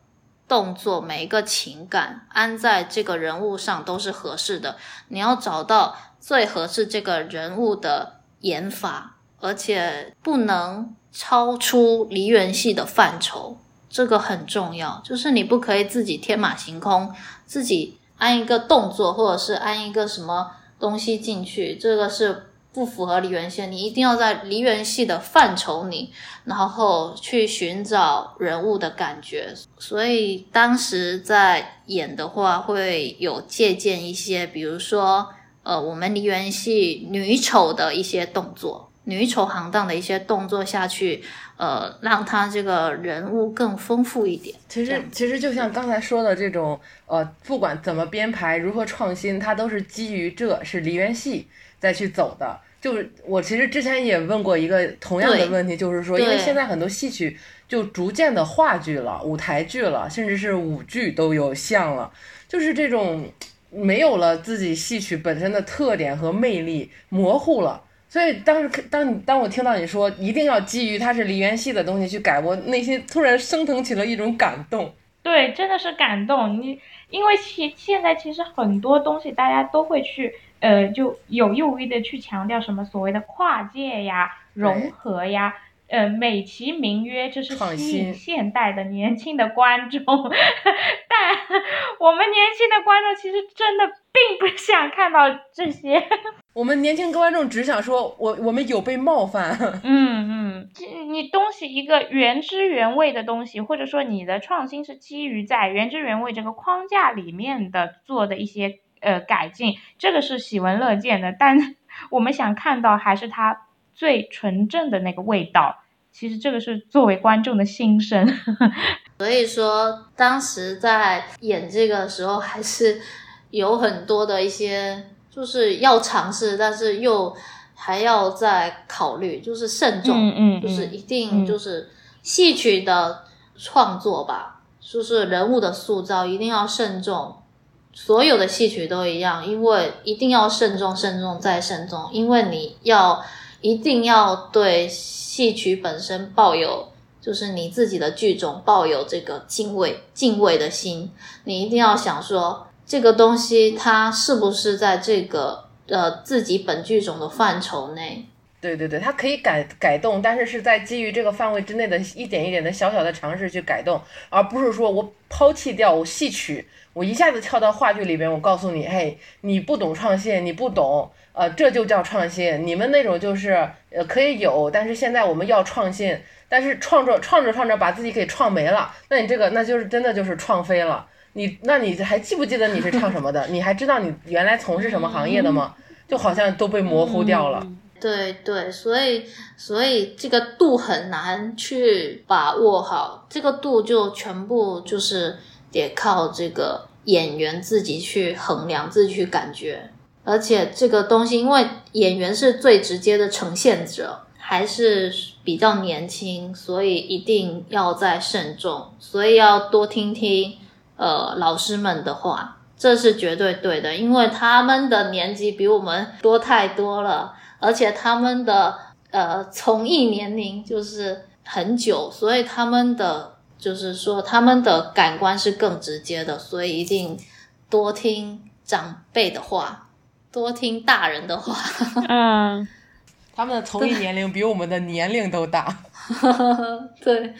动作、每一个情感安在这个人物上都是合适的，你要找到最合适这个人物的。演法，而且不能超出梨园戏的范畴，这个很重要。就是你不可以自己天马行空，自己安一个动作，或者是安一个什么东西进去，这个是不符合梨园戏。你一定要在梨园戏的范畴里，然后去寻找人物的感觉。所以当时在演的话，会有借鉴一些，比如说。呃，我们梨园戏女丑的一些动作，女丑行当的一些动作下去，呃，让他这个人物更丰富一点。其实，其实就像刚才说的这种，呃，不管怎么编排，如何创新，它都是基于这是梨园戏再去走的。就是我其实之前也问过一个同样的问题，就是说，因为现在很多戏曲就逐渐的话剧了、舞台剧了，甚至是舞剧都有像了，就是这种。没有了自己戏曲本身的特点和魅力，模糊了。所以当时当你当我听到你说一定要基于它是梨园戏的东西去改，我内心突然升腾起了一种感动。对，真的是感动。你因为其现在其实很多东西大家都会去呃，就有意无意的去强调什么所谓的跨界呀、融合呀。呃，美其名曰这是吸引现代的年轻的观众，但我们年轻的观众其实真的并不想看到这些。我们年轻观众只想说，我我们有被冒犯。嗯 嗯，你东西一个原汁原味的东西，或者说你的创新是基于在原汁原味这个框架里面的做的一些呃改进，这个是喜闻乐见的。但我们想看到还是它。最纯正的那个味道，其实这个是作为观众的心声。所以说，当时在演这个时候，还是有很多的一些，就是要尝试，但是又还要再考虑，就是慎重，嗯嗯，就是一定就是戏曲的创作吧，就是人物的塑造一定要慎重。所有的戏曲都一样，因为一定要慎重、慎重再慎重，因为你要。一定要对戏曲本身抱有，就是你自己的剧种抱有这个敬畏、敬畏的心。你一定要想说，这个东西它是不是在这个呃自己本剧种的范畴内？对对对，它可以改改动，但是是在基于这个范围之内的一点一点的小小的尝试去改动，而不是说我抛弃掉我戏曲，我一下子跳到话剧里边，我告诉你，嘿，你不懂创新，你不懂。呃，这就叫创新。你们那种就是呃可以有，但是现在我们要创新，但是创作创着创着把自己给创没了，那你这个那就是真的就是创飞了。你那你还记不记得你是唱什么的？你还知道你原来从事什么行业的吗？就好像都被模糊掉了。对对，所以所以这个度很难去把握好，这个度就全部就是得靠这个演员自己去衡量，自己去感觉。而且这个东西，因为演员是最直接的呈现者，还是比较年轻，所以一定要再慎重，所以要多听听呃老师们的话，这是绝对对的，因为他们的年纪比我们多太多了，而且他们的呃从艺年龄就是很久，所以他们的就是说他们的感官是更直接的，所以一定多听长辈的话。多听大人的话，嗯，他们的从艺年龄比我们的年龄都大，对，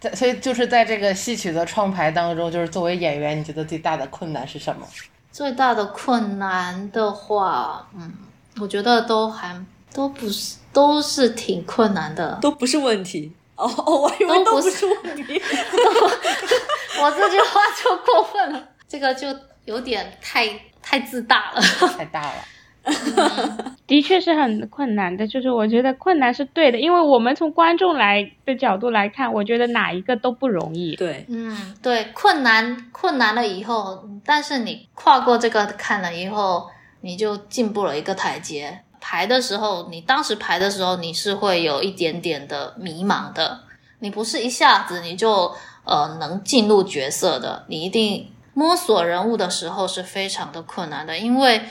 在所以就是在这个戏曲的创排当中，就是作为演员，你觉得最大的困难是什么？最大的困难的话，嗯，我觉得都还都不是，都是挺困难的，都不是问题。哦哦，我以为都不是问题，我这句话就过分了，这个就有点太。太自大了，太大了，的确是很困难的。就是我觉得困难是对的，因为我们从观众来的角度来看，我觉得哪一个都不容易。对，嗯，对，困难困难了以后，但是你跨过这个坎了以后，你就进步了一个台阶。排的时候，你当时排的时候，你是会有一点点的迷茫的，你不是一下子你就呃能进入角色的，你一定。摸索人物的时候是非常的困难的，因为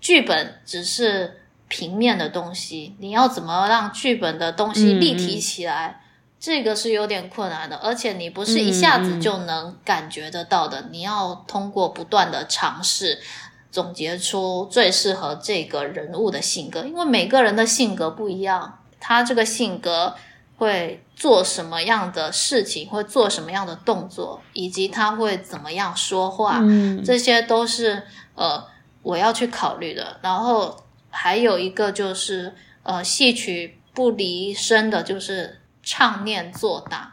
剧本只是平面的东西，你要怎么让剧本的东西立体起来，这个是有点困难的，而且你不是一下子就能感觉得到的，你要通过不断的尝试，总结出最适合这个人物的性格，因为每个人的性格不一样，他这个性格。会做什么样的事情，会做什么样的动作，以及他会怎么样说话，嗯这些都是呃我要去考虑的。然后还有一个就是呃戏曲不离身的，就是唱念做打。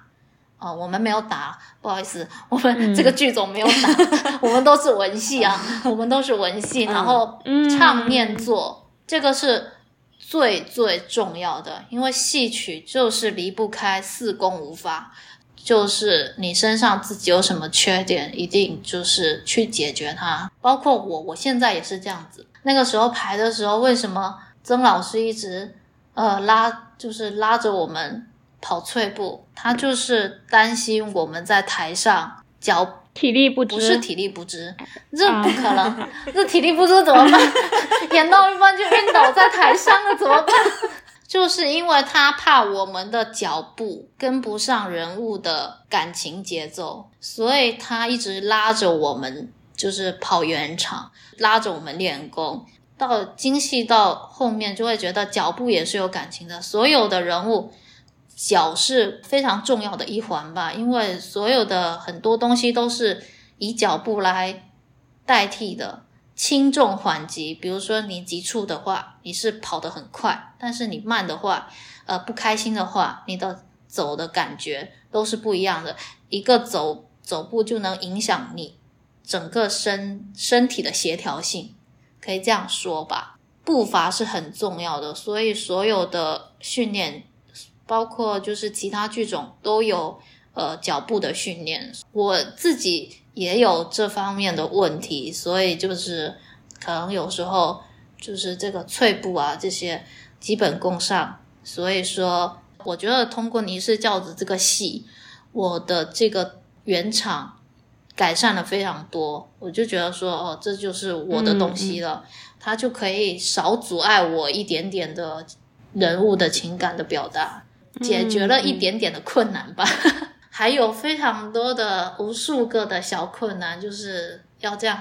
哦，我们没有打，不好意思，我们嗯这个剧种没有打，我们都是文戏啊，我们都是文戏，然后嗯唱念做，这个是最最重要的，因为戏曲就是离不开四功五法，就是你身上自己有什么缺点，一定就是去解决它。包括我，我现在也是这样子。那个时候排的时候，为什么曾老师一直呃拉，就是拉着我们跑脆步？他就是担心我们在台上脚体力不支，不是体力不支，这不可能，这体力不支怎么办？演到一半就晕倒在台上了怎么办？就是因为他怕我们的脚步跟不上人物的感情节奏，所以他一直拉着我们，就是跑圆场，拉着我们练功。到精细到后面，就会觉得脚步也是有感情的。所有的人物，脚是非常重要的一环吧，因为所有的很多东西都是以脚步来代替的，轻重缓急。比如说你急促的话，你是跑得很快；但是你慢的话，呃，不开心的话，你的走的感觉都是不一样的。一个走走步就能影响你整个身身体的协调性，可以这样说吧。步伐是很重要的，所以所有的训练。包括就是其他剧种都有呃脚步的训练，我自己也有这方面的问题，所以就是可能有时候就是这个脆步啊这些基本功上，所以说我觉得通过《泥式教子》这个戏，我的这个原场改善了非常多，我就觉得说哦，这就是我的东西了，它就可以少阻碍我一点点的人物的情感的表达。解决了一点点的困难吧，还有非常多的无数个的小困难，就是要这样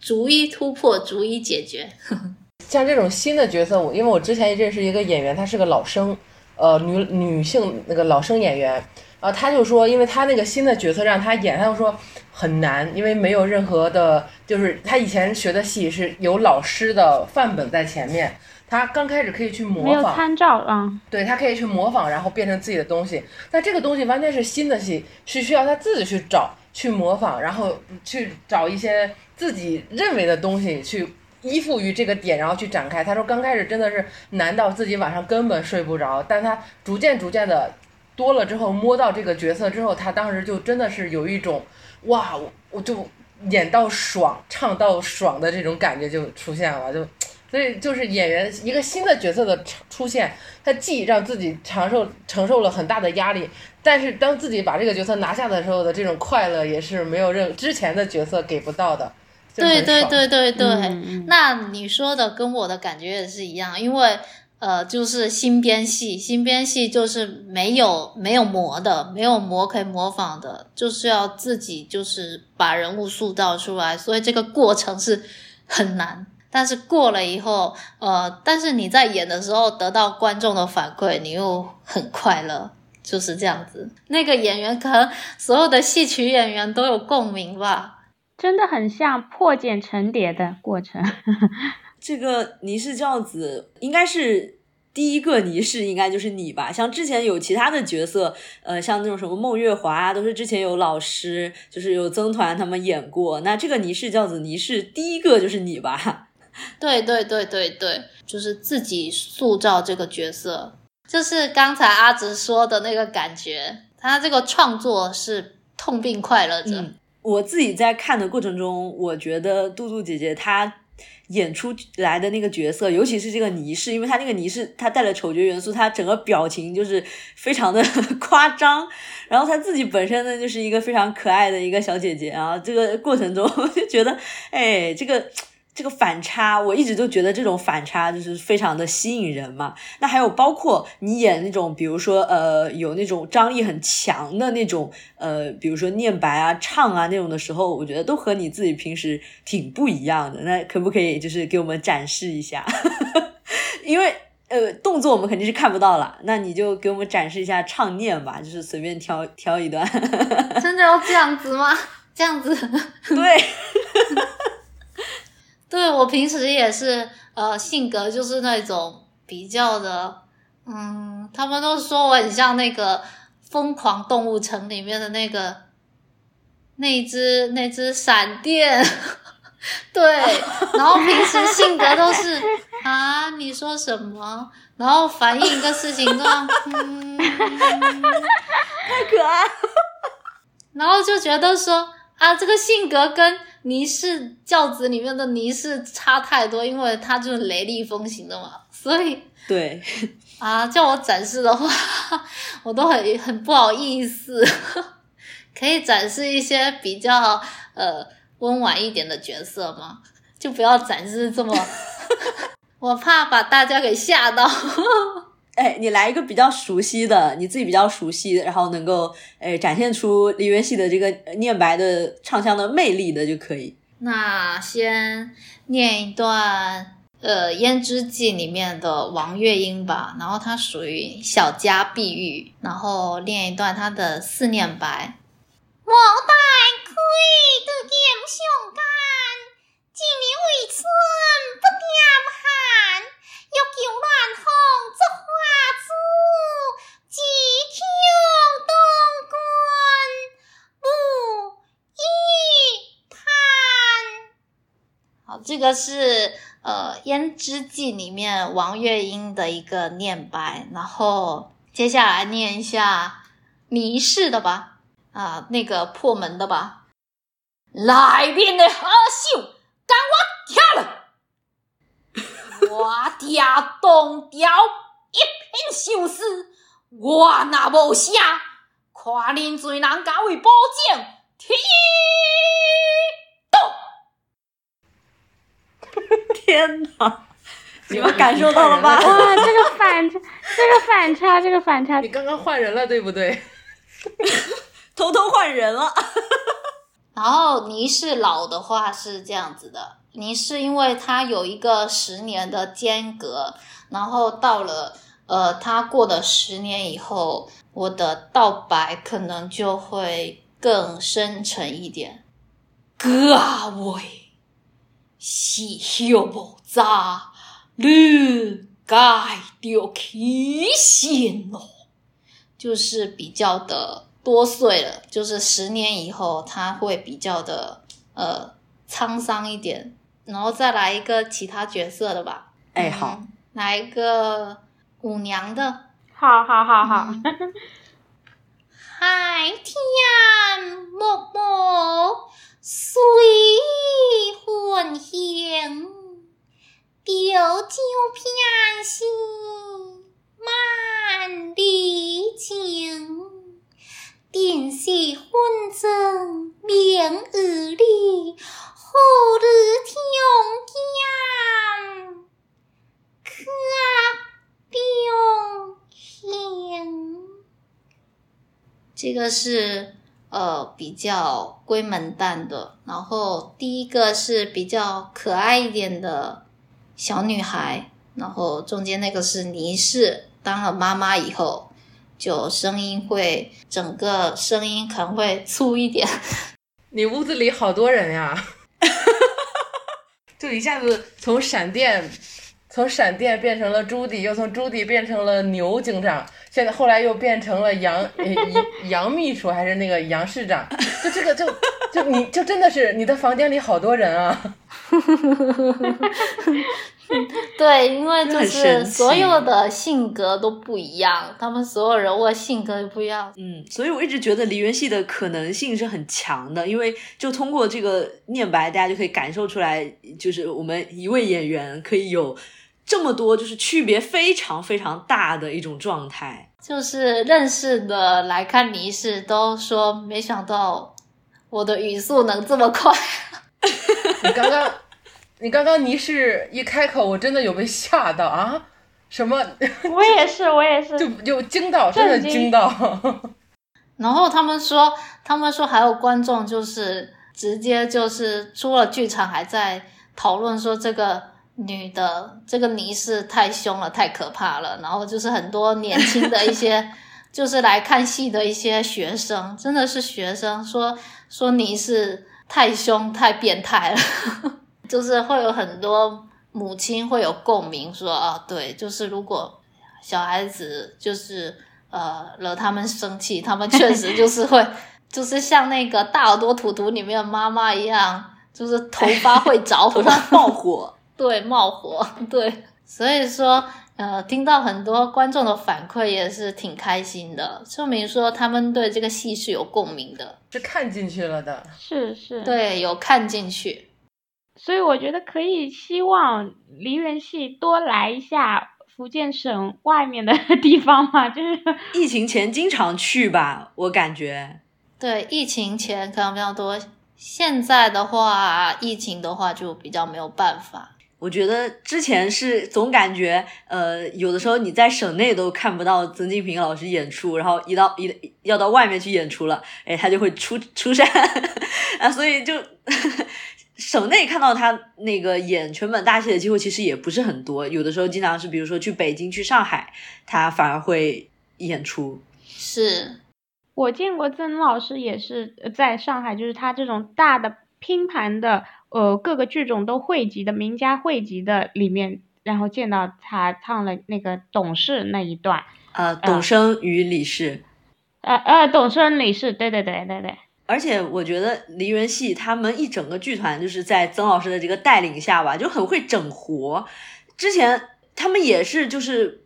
逐一突破，逐一解决。像这种新的角色，我因为我之前认识一个演员，她是个老生，呃，女女性那个老生演员，然后他就说，因为他那个新的角色让他演，他就说很难，因为没有任何的，就是他以前学的戏是有老师的范本在前面，他刚开始可以去模仿，没有参照啊。对他可以去模仿，然后变成自己的东西。但这个东西完全是新的戏，是需要他自己去找、去模仿，然后去找一些自己认为的东西去依附于这个点，然后去展开。他说刚开始真的是难到自己晚上根本睡不着，但他逐渐逐渐的多了之后，摸到这个角色之后，他当时就真的是有一种哇，我我就演到爽、唱到爽的这种感觉就出现了，就。所以就是演员一个新的角色的出现，他既让自己承受承受了很大的压力，但是当自己把这个角色拿下的时候的这种快乐，也是没有任之前的角色给不到的。对对对对对，那你说的跟我的感觉也是一样，因为呃，就是新编戏，新编戏就是没有没有模的，没有模可以模仿的，就是要自己就是把人物塑造出来，所以这个过程是很难。但是过了以后，呃，但是你在演的时候得到观众的反馈，你又很快乐，就是这样子。那个演员可能所有的戏曲演员都有共鸣吧。真的很像破茧成蝶的过程。这个泥氏教子应该是第一个倪氏，应该就是你吧？像之前有其他的角色，呃，像那种什么孟月华啊，都是之前有老师，就是有曾团他们演过。那这个倪氏教子，倪氏第一个就是你吧？对对对对对，就是自己塑造这个角色，就是刚才阿直说的那个感觉。他这个创作是痛并快乐着。嗯，我自己在看的过程中，我觉得杜杜姐姐她演出来的那个角色，尤其是这个倪氏，因为她那个倪氏，她带了丑角元素，她整个表情就是非常的 夸张，然后她自己本身呢，就是一个非常可爱的一个小姐姐啊。这个过程中 我就觉得，哎，这个。这个反差，我一直都觉得这种反差就是非常的吸引人嘛。那还有包括你演那种，比如说呃，有那种张力很强的那种，呃，比如说念白啊、唱啊那种的时候，我觉得都和你自己平时挺不一样的。那可不可以就是给我们展示一下？因为呃，动作我们肯定是看不到了，那你就给我们展示一下唱念吧，就是随便挑挑一段。真的要这样子吗？这样子？对，对我平时也是，呃，性格就是那种比较的，嗯，他们都说我很像那个《疯狂动物城》里面的那个那只那只闪电。对，然后平时性格都是啊，你说什么？然后反应一个事情都嗯，太可爱了。然后就觉得说啊，这个性格跟倪氏教子里面的倪氏差太多，因为他就是雷厉风行的嘛，所以对 啊，叫我展示的话，我都很很不好意思，可以展示一些比较呃。温婉一点的角色吗？就不要展示这么，我怕把大家给吓到。哎，你来一个比较熟悉的，你自己比较熟悉，然后能够哎展现出梨园戏的这个念白的唱腔的魅力的就可以。那先念一段呃《胭脂记》里面的王月英吧，然后她属于小家碧玉，然后念一段她的四念白。莫待开得剑相干，今年为春不点寒。欲救乱风作花烛，只求东关不一叹。好，这个是呃《胭脂记》里面王月英的一个念白，然后接下来念一下倪氏的吧。啊，那个破门的吧，来面的阿秀，跟我跳了，我爹东调一片相思，我那无啥，看恁罪人敢为保证，天动！天哪，你们感受到了吧？哇，这个反差，这个反差，这个反差，你刚刚换人了，对不对？偷偷换人了，然后倪氏老的话是这样子的，倪氏因为他有一个十年的间隔，然后到了呃他过了十年以后，我的道白可能就会更深沉一点。各位是小无渣，你该着起心咯，就是比较的。多岁了，就是十年以后，他会比较的呃沧桑一点，然后再来一个其他角色的吧。哎，好，来一个舞娘的。好好好好。海 天默默随魂香，钓酒偏西万里情。点色混争明儿里，后日天降可表现。这个是呃比较闺门旦的，然后第一个是比较可爱一点的小女孩，然后中间那个是倪氏，当了妈妈以后。就声音会，整个声音可能会粗一点。你屋子里好多人呀，就一下子从闪电，从闪电变成了朱迪，又从朱迪变成了牛警长，现在后来又变成了杨 杨秘书还是那个杨市长，就这个就就你就真的是你的房间里好多人啊。对，因为就是所有的性格都不一样，他们所有人物性格也不一样。嗯，所以我一直觉得梨园戏的可能性是很强的，因为就通过这个念白，大家就可以感受出来，就是我们一位演员可以有这么多，就是区别非常非常大的一种状态。就是认识的来看倪氏都说，没想到我的语速能这么快。你刚刚。你刚刚倪氏一开口，我真的有被吓到啊！什么？我也是，我也是，就就惊到，真的惊到。然后他们说，他们说还有观众就是直接就是出了剧场还在讨论说这个女的，这个倪氏太凶了，太可怕了。然后就是很多年轻的一些，就是来看戏的一些学生，真的是学生说说倪氏太凶、太变态了，就是会有很多母亲会有共鸣，说啊，对，就是如果小孩子就是呃惹他们生气，他们确实就是会。就是像那个大耳朵图图里面的妈妈一样，就是头发会着火，冒火，对，冒火，对。所以说，呃，听到很多观众的反馈也是挺开心的，证明说他们对这个戏是有共鸣的，是看进去了的，是是，对，有看进去。所以我觉得可以希望梨园戏多来一下福建省外面的 地方嘛，就是 疫情前经常去吧，我感觉。对，疫情前可能比较多，现在的话，疫情的话就比较没有办法。我觉得之前是总感觉，呃，有的时候你在省内都看不到曾静平老师演出，然后一到一要到外面去演出了，哎，他就会出出山 啊，所以就省内看到他那个演全本大戏的机会其实也不是很多，有的时候经常是比如说去北京、去上海，他反而会演出。是。我见过曾老师也是在上海，就是他这种大的拼盘的，呃，各个剧种都汇集的名家汇集的里面，然后见到他唱了那个董事那一段，呃，董生与李氏，呃呃，董生李氏，对对对对对。而且我觉得梨园戏他们一整个剧团就是在曾老师的这个带领下吧，就很会整活。之前他们也是就是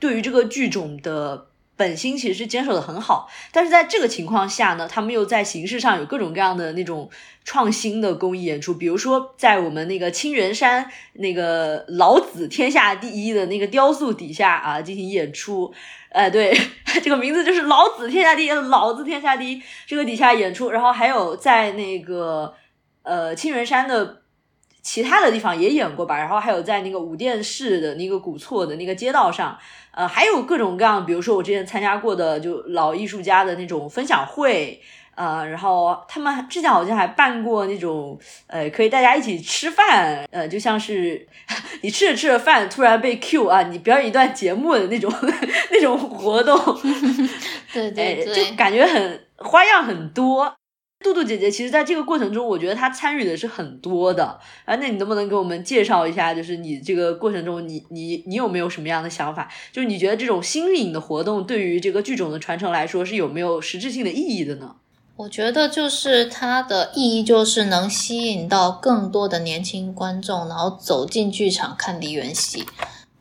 对于这个剧种的。本心其实是坚守的很好，但是在这个情况下呢，他们又在形式上有各种各样的那种创新的公益演出，比如说在我们那个青源山那个老子天下第一的那个雕塑底下啊进行演出，哎，对，这个名字就是老子天下第一，老子天下第一。这个底下演出，然后还有在那个呃青源山的。其他的地方也演过吧，然后还有在那个五殿市的那个古厝的那个街道上，呃，还有各种各样，比如说我之前参加过的就老艺术家的那种分享会，呃，然后他们之前好像还办过那种，呃，可以大家一起吃饭，呃，就像是 你吃着吃着饭突然被 Q 啊，你表演一段节目的那种 那种活动，对对对，就感觉很花样很多。杜杜姐姐，其实在这个过程中，我觉得她参与的是很多的啊。那你能不能给我们介绍一下，就是你这个过程中，你你你有没有什么样的想法？就是你觉得这种新颖的活动对于这个剧种的传承来说，是有没有实质性的意义的呢？我觉得就是它的意义，就是能吸引到更多的年轻观众，然后走进剧场看梨园戏。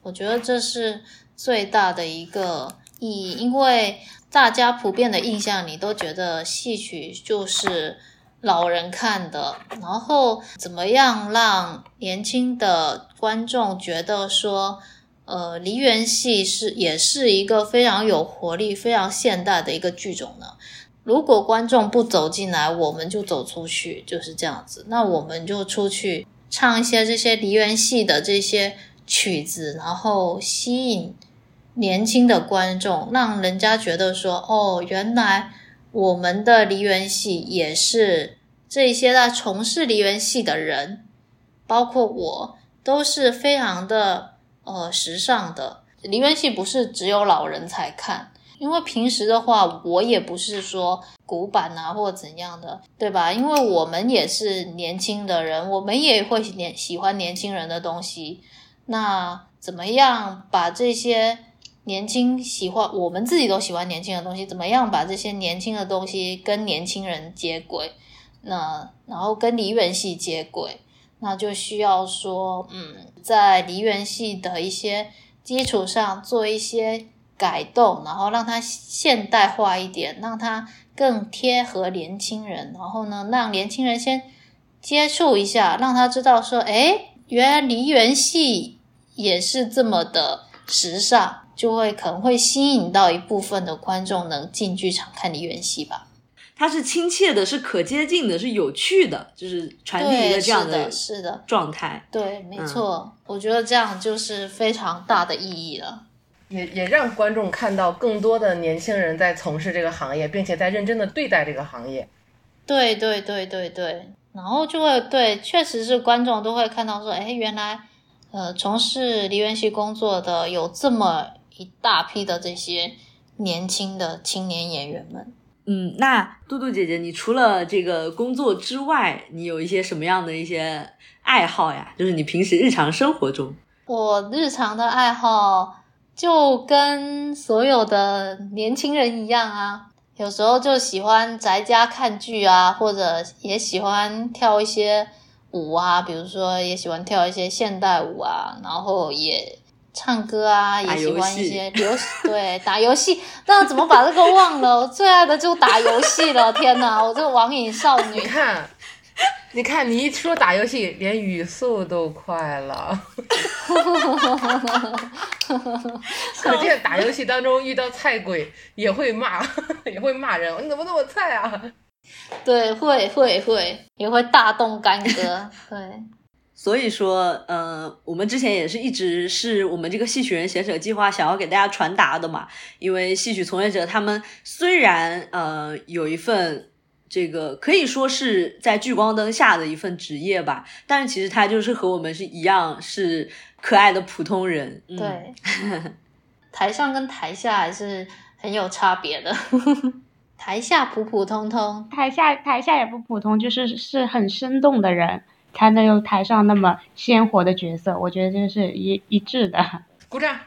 我觉得这是最大的一个意义，因为。大家普遍的印象，你都觉得戏曲就是老人看的，然后怎么样让年轻的观众觉得说，呃，梨园戏是也是一个非常有活力、非常现代的一个剧种呢？如果观众不走进来，我们就走出去，就是这样子。那我们就出去唱一些这些梨园戏的这些曲子，然后吸引。年轻的观众，让人家觉得说：“哦，原来我们的梨园戏也是这些在从事梨园戏的人，包括我，都是非常的呃时尚的。梨园戏不是只有老人才看，因为平时的话，我也不是说古板啊或怎样的，对吧？因为我们也是年轻的人，我们也会年喜欢年轻人的东西。那怎么样把这些？”年轻喜欢，我们自己都喜欢年轻的东西。怎么样把这些年轻的东西跟年轻人接轨？那然后跟梨园戏接轨，那就需要说，嗯，在梨园戏的一些基础上做一些改动，然后让它现代化一点，让它更贴合年轻人。然后呢，让年轻人先接触一下，让他知道说，哎，原来梨园戏也是这么的时尚。就会可能会吸引到一部分的观众能进剧场看梨园戏吧。它是亲切的，是可接近的，是有趣的，就是传递一个这样的是的状态。对，没错，我觉得这样就是非常大的意义了。也也让观众看到更多的年轻人在从事这个行业，并且在认真的对待这个行业。对对对对对，然后就会对，确实是观众都会看到说，哎，原来。呃，从事梨园戏工作的有这么一大批的这些年轻的青年演员们。嗯，那嘟嘟姐姐，你除了这个工作之外，你有一些什么样的一些爱好呀？就是你平时日常生活中，我日常的爱好就跟所有的年轻人一样啊，有时候就喜欢宅家看剧啊，或者也喜欢跳一些。舞啊，比如说也喜欢跳一些现代舞啊，然后也唱歌啊，也喜欢一些流 对打游戏。那怎么把这个忘了？我 最爱的就打游戏了！天哪，我这个网瘾少女。你看，你看，你一说打游戏，连语速都快了。可见打游戏当中遇到菜鬼也会骂，也会骂人。你怎么那么菜啊？对，会会会，也会大动干戈。对，所以说，呃，我们之前也是一直是我们这个戏曲人写者计划想要给大家传达的嘛。因为戏曲从业者他们虽然呃有一份这个可以说是在聚光灯下的一份职业吧，但是其实他就是和我们是一样是可爱的普通人。对，台上跟台下还是很有差别的。台下普普通通，台下台下也不普通，就是是很生动的人，才能有台上那么鲜活的角色。我觉得这是一一致的。鼓掌！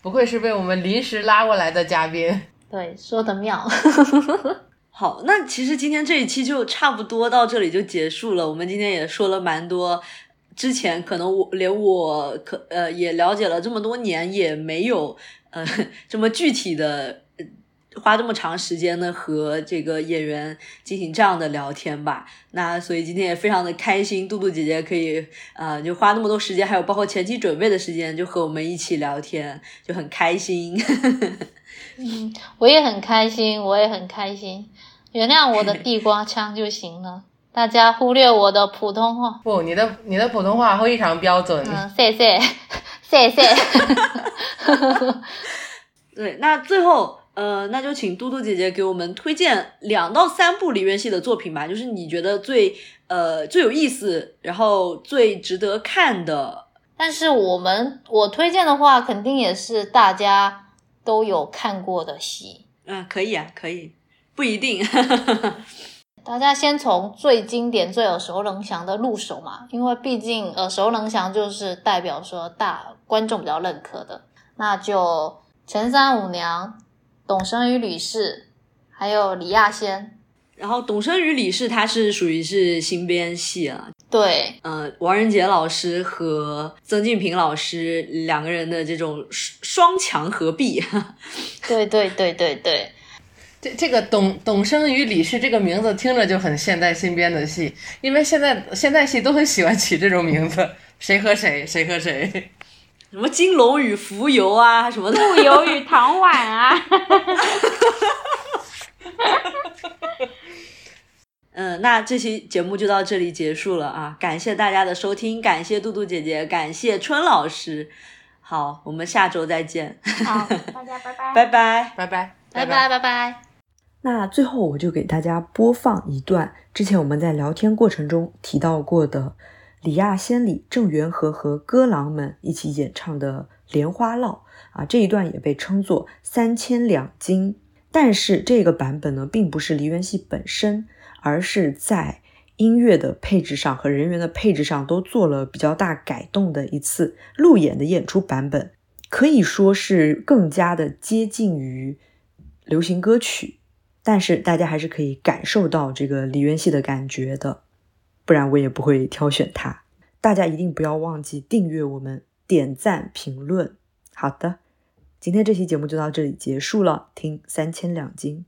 不愧是被我们临时拉过来的嘉宾。对，说的妙。好，那其实今天这一期就差不多到这里就结束了。我们今天也说了蛮多，之前可能我连我可呃也了解了这么多年，也没有呃这么具体的。花这么长时间呢，和这个演员进行这样的聊天吧。那所以今天也非常的开心，杜杜姐姐可以呃就花那么多时间，还有包括前期准备的时间，就和我们一起聊天，就很开心。嗯，我也很开心，我也很开心。原谅我的地瓜腔就行了，大家忽略我的普通话。不，你的你的普通话非常标准。嗯，谢谢，谢谢。对，那最后。呃，那就请嘟嘟姐姐给我们推荐两到三部梨园戏的作品吧，就是你觉得最呃最有意思，然后最值得看的。但是我们我推荐的话，肯定也是大家都有看过的戏。嗯，可以啊，可以，不一定。大家先从最经典、最耳熟能详的入手嘛，因为毕竟耳熟能详就是代表说大观众比较认可的，那就《陈三五娘》。董生与吕氏，还有李亚仙，然后董生与李氏他是属于是新编戏啊，对，呃，王仁杰老师和曾静平老师两个人的这种双强合璧，对对对对对，这这个董董生与李氏这个名字听着就很现代新编的戏，因为现在现代戏都很喜欢起这种名字，谁和谁，谁和谁。什么金龙与浮游啊，什么的。陆游与唐婉啊。嗯，那这期节目就到这里结束了啊！感谢大家的收听，感谢杜杜姐姐，感谢春老师。好，我们下周再见。好，大家拜拜。拜拜拜拜拜拜拜拜。那最后我就给大家播放一段之前我们在聊天过程中提到过的。李亚仙里郑元和和歌郎们一起演唱的《莲花落》啊，这一段也被称作三千两金。但是这个版本呢，并不是梨园戏本身，而是在音乐的配置上和人员的配置上都做了比较大改动的一次路演的演出版本，可以说是更加的接近于流行歌曲。但是大家还是可以感受到这个梨园戏的感觉的。不然我也不会挑选它。大家一定不要忘记订阅我们、点赞、评论。好的，今天这期节目就到这里结束了。听三千两金。